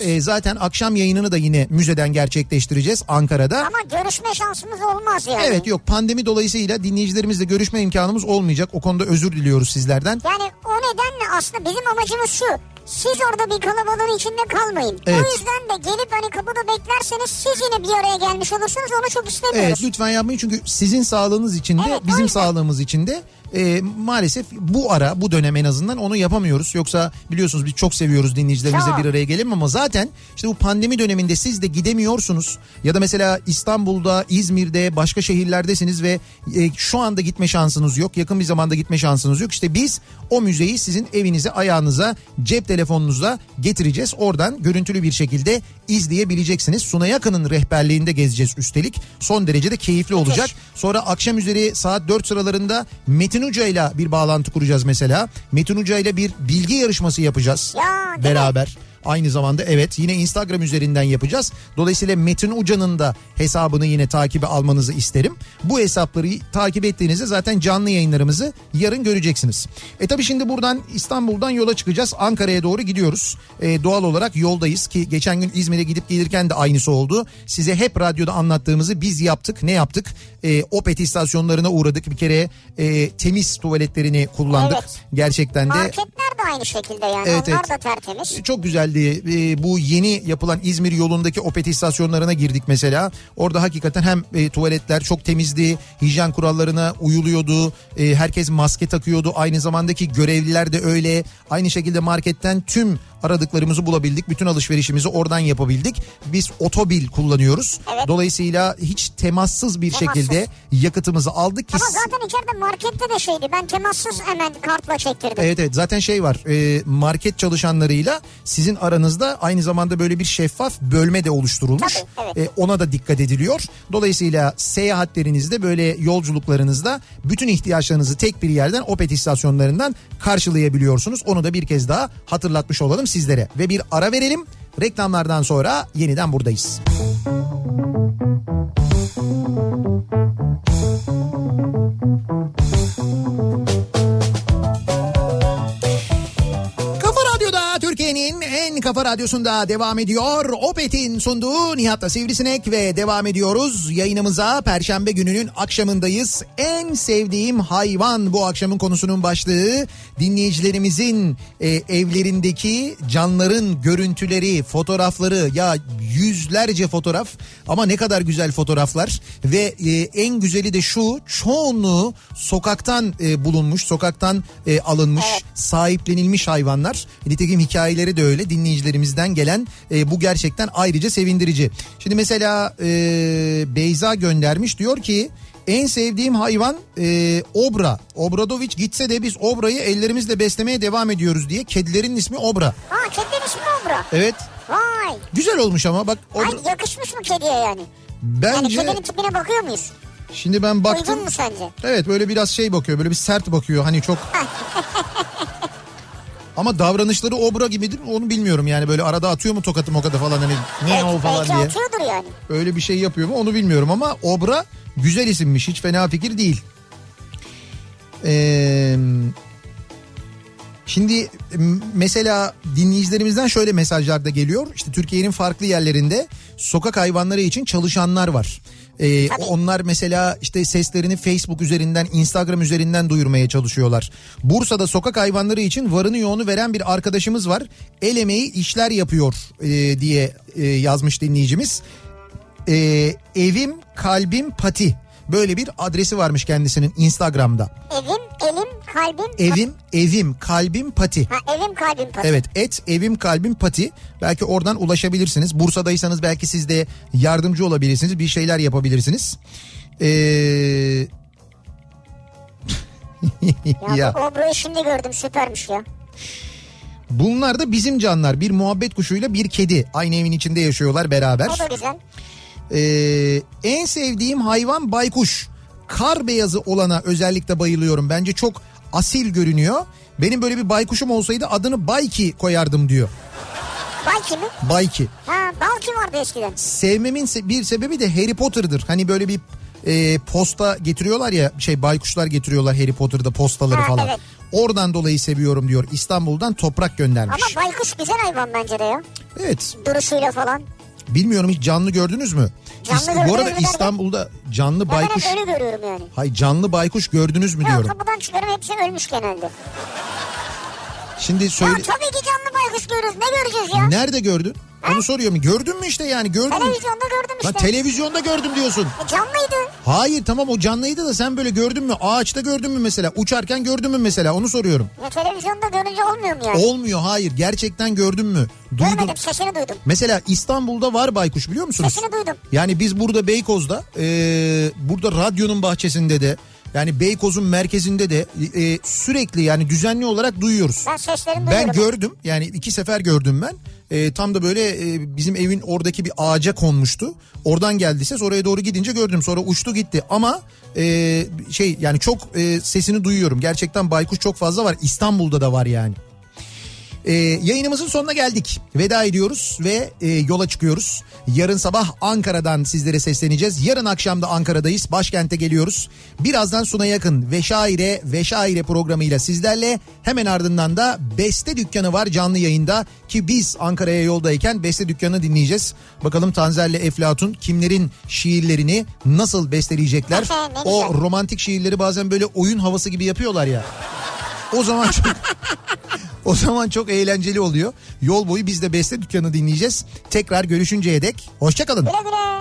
e, zaten akşam yayınını da yine müzeden gerçekleştireceğiz Ankara'da.
Ama görüşme şansımız olmaz yani.
Evet yok pandemi dolayısıyla dinleyicilerimizle görüşme imkanımız olmayacak. O konuda özür diliyoruz sizlerden.
Yani o nedenle aslında bizim amacımız şu. Siz orada bir kalabalığın içinde kalmayın.
Evet.
O yüzden de gelip hani kapıda beklerseniz siz yine bir araya gelmiş olursunuz onu çok istemiyoruz.
Evet lütfen yapmayın çünkü sizin sağlığınız için de
Evet,
bizim sağlığımız için de e, maalesef bu ara bu dönem en azından onu yapamıyoruz. Yoksa biliyorsunuz biz çok seviyoruz dinleyicilerimizle bir araya gelelim ama zaten işte bu pandemi döneminde siz de gidemiyorsunuz. Ya da mesela İstanbul'da, İzmir'de, başka şehirlerdesiniz ve e, şu anda gitme şansınız yok. Yakın bir zamanda gitme şansınız yok. İşte biz o müzeyi sizin evinize, ayağınıza, cep telefonunuza getireceğiz. Oradan görüntülü bir şekilde izleyebileceksiniz. Suna Yakın'ın rehberliğinde gezeceğiz üstelik. Son derece de keyifli olacak. Sonra akşam üzeri saat 4 sıralarında Metin Uca ile bir bağlantı kuracağız mesela. Metin Uca ile bir bilgi yarışması yapacağız.
Ya, değil mi?
Aynı zamanda evet yine Instagram üzerinden yapacağız. Dolayısıyla Metin Uca'nın da hesabını yine takibe almanızı isterim. Bu hesapları takip ettiğinizde zaten canlı yayınlarımızı yarın göreceksiniz. E tabi şimdi buradan İstanbul'dan yola çıkacağız. Ankara'ya doğru gidiyoruz. E, doğal olarak yoldayız ki geçen gün İzmir'e gidip gelirken de aynısı oldu. Size hep radyoda anlattığımızı biz yaptık. Ne yaptık? E, Opet istasyonlarına uğradık. Bir kere e, temiz tuvaletlerini kullandık.
Evet.
Gerçekten de
Marketler de aynı şekilde yani
Evet,
onlar
evet.
da tertemiz.
çok güzeldi. Ee, bu yeni yapılan İzmir yolundaki Opet istasyonlarına girdik mesela. Orada hakikaten hem e, tuvaletler çok temizdi, hijyen kurallarına uyuluyordu. e, herkes maske takıyordu. Aynı zamandaki görevliler de öyle. Aynı şekilde marketten tüm aradıklarımızı bulabildik. Bütün alışverişimizi oradan yapabildik. Biz otobil kullanıyoruz.
Evet.
Dolayısıyla hiç temassız bir
Temassız.
şekilde yakıtımızı aldık ki
Ama zaten içeride markette de şeydi ben temassız hemen kartla çektirdim.
Evet evet zaten şey var e, market çalışanlarıyla sizin aranızda aynı zamanda böyle bir şeffaf bölme de oluşturulmuş.
Tabii, evet.
E, ona da dikkat ediliyor. Dolayısıyla seyahatlerinizde böyle yolculuklarınızda bütün ihtiyaçlarınızı tek bir yerden Opet istasyonlarından karşılayabiliyorsunuz. Onu da bir kez daha hatırlatmış olalım sizlere. Ve bir ara verelim. Reklamlardan sonra yeniden buradayız. Kafa kafa radyosunda devam ediyor. Opet'in sunduğu Nihat'la Sivrisinek ve devam ediyoruz. Yayınımıza Perşembe gününün akşamındayız. En sevdiğim hayvan bu akşamın konusunun başlığı. Dinleyicilerimizin e, evlerindeki canların görüntüleri, fotoğrafları ya yüzlerce fotoğraf ama ne kadar güzel fotoğraflar ve e, en güzeli de şu çoğunluğu sokaktan e, bulunmuş, sokaktan e, alınmış, sahiplenilmiş hayvanlar. Nitekim hikayeleri de öyle dinleyicilerimizden gelen e, bu gerçekten ayrıca sevindirici. Şimdi mesela e, Beyza göndermiş diyor ki en sevdiğim hayvan e, Obra. Obradoviç gitse de biz Obra'yı ellerimizle beslemeye devam ediyoruz diye. Kedilerin ismi Obra.
Ha kedinin ismi Obra.
Evet.
Vay.
Güzel olmuş ama bak Obra,
Ay yakışmış mı kediye yani? Yani
bence
kedinin tipine bakıyor muyuz?
şimdi ben baktım.
Uygun mu sence?
Evet böyle biraz şey bakıyor böyle bir sert bakıyor hani çok ama davranışları obra gibidir onu bilmiyorum yani böyle arada atıyor mu tokatı mokatı falan hani ne o falan
belki
diye.
atıyordur yani.
Öyle bir şey yapıyor mu onu bilmiyorum ama obra güzel isimmiş hiç fena fikir değil. Ee, şimdi mesela dinleyicilerimizden şöyle mesajlar da geliyor. İşte Türkiye'nin farklı yerlerinde sokak hayvanları için çalışanlar var. Ee, onlar mesela işte seslerini Facebook üzerinden, Instagram üzerinden duyurmaya çalışıyorlar. Bursa'da sokak hayvanları için varını yoğunu veren bir arkadaşımız var. El emeği işler yapıyor e, diye e, yazmış dinleyicimiz. Ee, evim kalbim pati böyle bir adresi varmış kendisinin Instagram'da.
Evim, elim, kalbim.
Evim evim kalbim pati.
Ha, evim, kalbim pati.
Evet et evim kalbim pati belki oradan ulaşabilirsiniz. Bursa'daysanız belki siz de yardımcı olabilirsiniz bir şeyler yapabilirsiniz. Ee...
Ya,
ya
bu Obra'yı şimdi gördüm süpermiş ya.
bunlar da bizim canlar bir muhabbet kuşuyla bir kedi aynı evin içinde yaşıyorlar beraber.
O da güzel.
Ee, en sevdiğim hayvan baykuş. Kar beyazı olana özellikle bayılıyorum. Bence çok asil görünüyor. Benim böyle bir baykuşum olsaydı adını Bayki koyardım diyor.
Balki mi?
Bayki.
Ha, Balki vardı eskiden.
Sevmemin se- bir sebebi de Harry Potter'dır. Hani böyle bir e, posta getiriyorlar ya şey baykuşlar getiriyorlar Harry Potter'da postaları
Ha,
falan.
evet.
Oradan dolayı seviyorum diyor. İstanbul'dan toprak göndermiş.
Ama baykuş güzel hayvan bence de ya.
Evet.
Duruşuyla falan.
Bilmiyorum hiç canlı gördünüz mü?
Canlı
bu arada
mü derken?
İstanbul'da canlı
Ben
baykuş
hep öyle görüyorum yani.
Hay canlı baykuş gördünüz mü
Yok
diyorum.
kapıdan çıkıyorum hepsi ölmüş genelde.
Şimdi söyle
Ya tabii ki canlı baykuş görürüz. Ne göreceğiz ya?
nerede gördün? Onu soruyorum. Gördün mü işte yani gördün mü?
Televizyonda gördüm
Lan
işte.
televizyonda gördüm diyorsun.
E, canlıydı.
Hayır tamam o canlıydı da sen böyle gördün mü? Ağaçta gördün mü mesela? Uçarken gördün mü mesela? Onu soruyorum.
Ya televizyonda görünce olmuyor mu yani?
Olmuyor hayır. Gerçekten gördün mü? Duydum.
Görmedim sesini duydum.
Mesela İstanbul'da var baykuş biliyor musunuz?
Sesini duydum.
Yani biz burada Beykoz'da e, burada radyonun bahçesinde de yani Beykoz'un merkezinde de e, sürekli yani düzenli olarak duyuyoruz.
Ben seslerini
Ben
duyuyorum.
gördüm yani iki sefer gördüm ben. E, tam da böyle e, bizim evin oradaki bir ağaca konmuştu. Oradan geldi ses oraya doğru gidince gördüm sonra uçtu gitti ama e, şey yani çok e, sesini duyuyorum. Gerçekten baykuş çok fazla var İstanbul'da da var yani. Ee, yayınımızın sonuna geldik. Veda ediyoruz ve e, yola çıkıyoruz. Yarın sabah Ankara'dan sizlere sesleneceğiz. Yarın akşam da Ankara'dayız. Başkente geliyoruz. Birazdan Suna Yakın ve Şaire ve Şaire programıyla sizlerle hemen ardından da Beste Dükkanı var canlı yayında ki biz Ankara'ya yoldayken Beste Dükkanı dinleyeceğiz. Bakalım Tanzer'le Eflatun kimlerin şiirlerini nasıl besteleyecekler. O romantik şiirleri bazen böyle oyun havası gibi yapıyorlar ya. O zaman çok o zaman çok eğlenceli oluyor. Yol boyu biz de Beste Dükkanı dinleyeceğiz. Tekrar görüşünceye dek hoşçakalın.
Güle güle.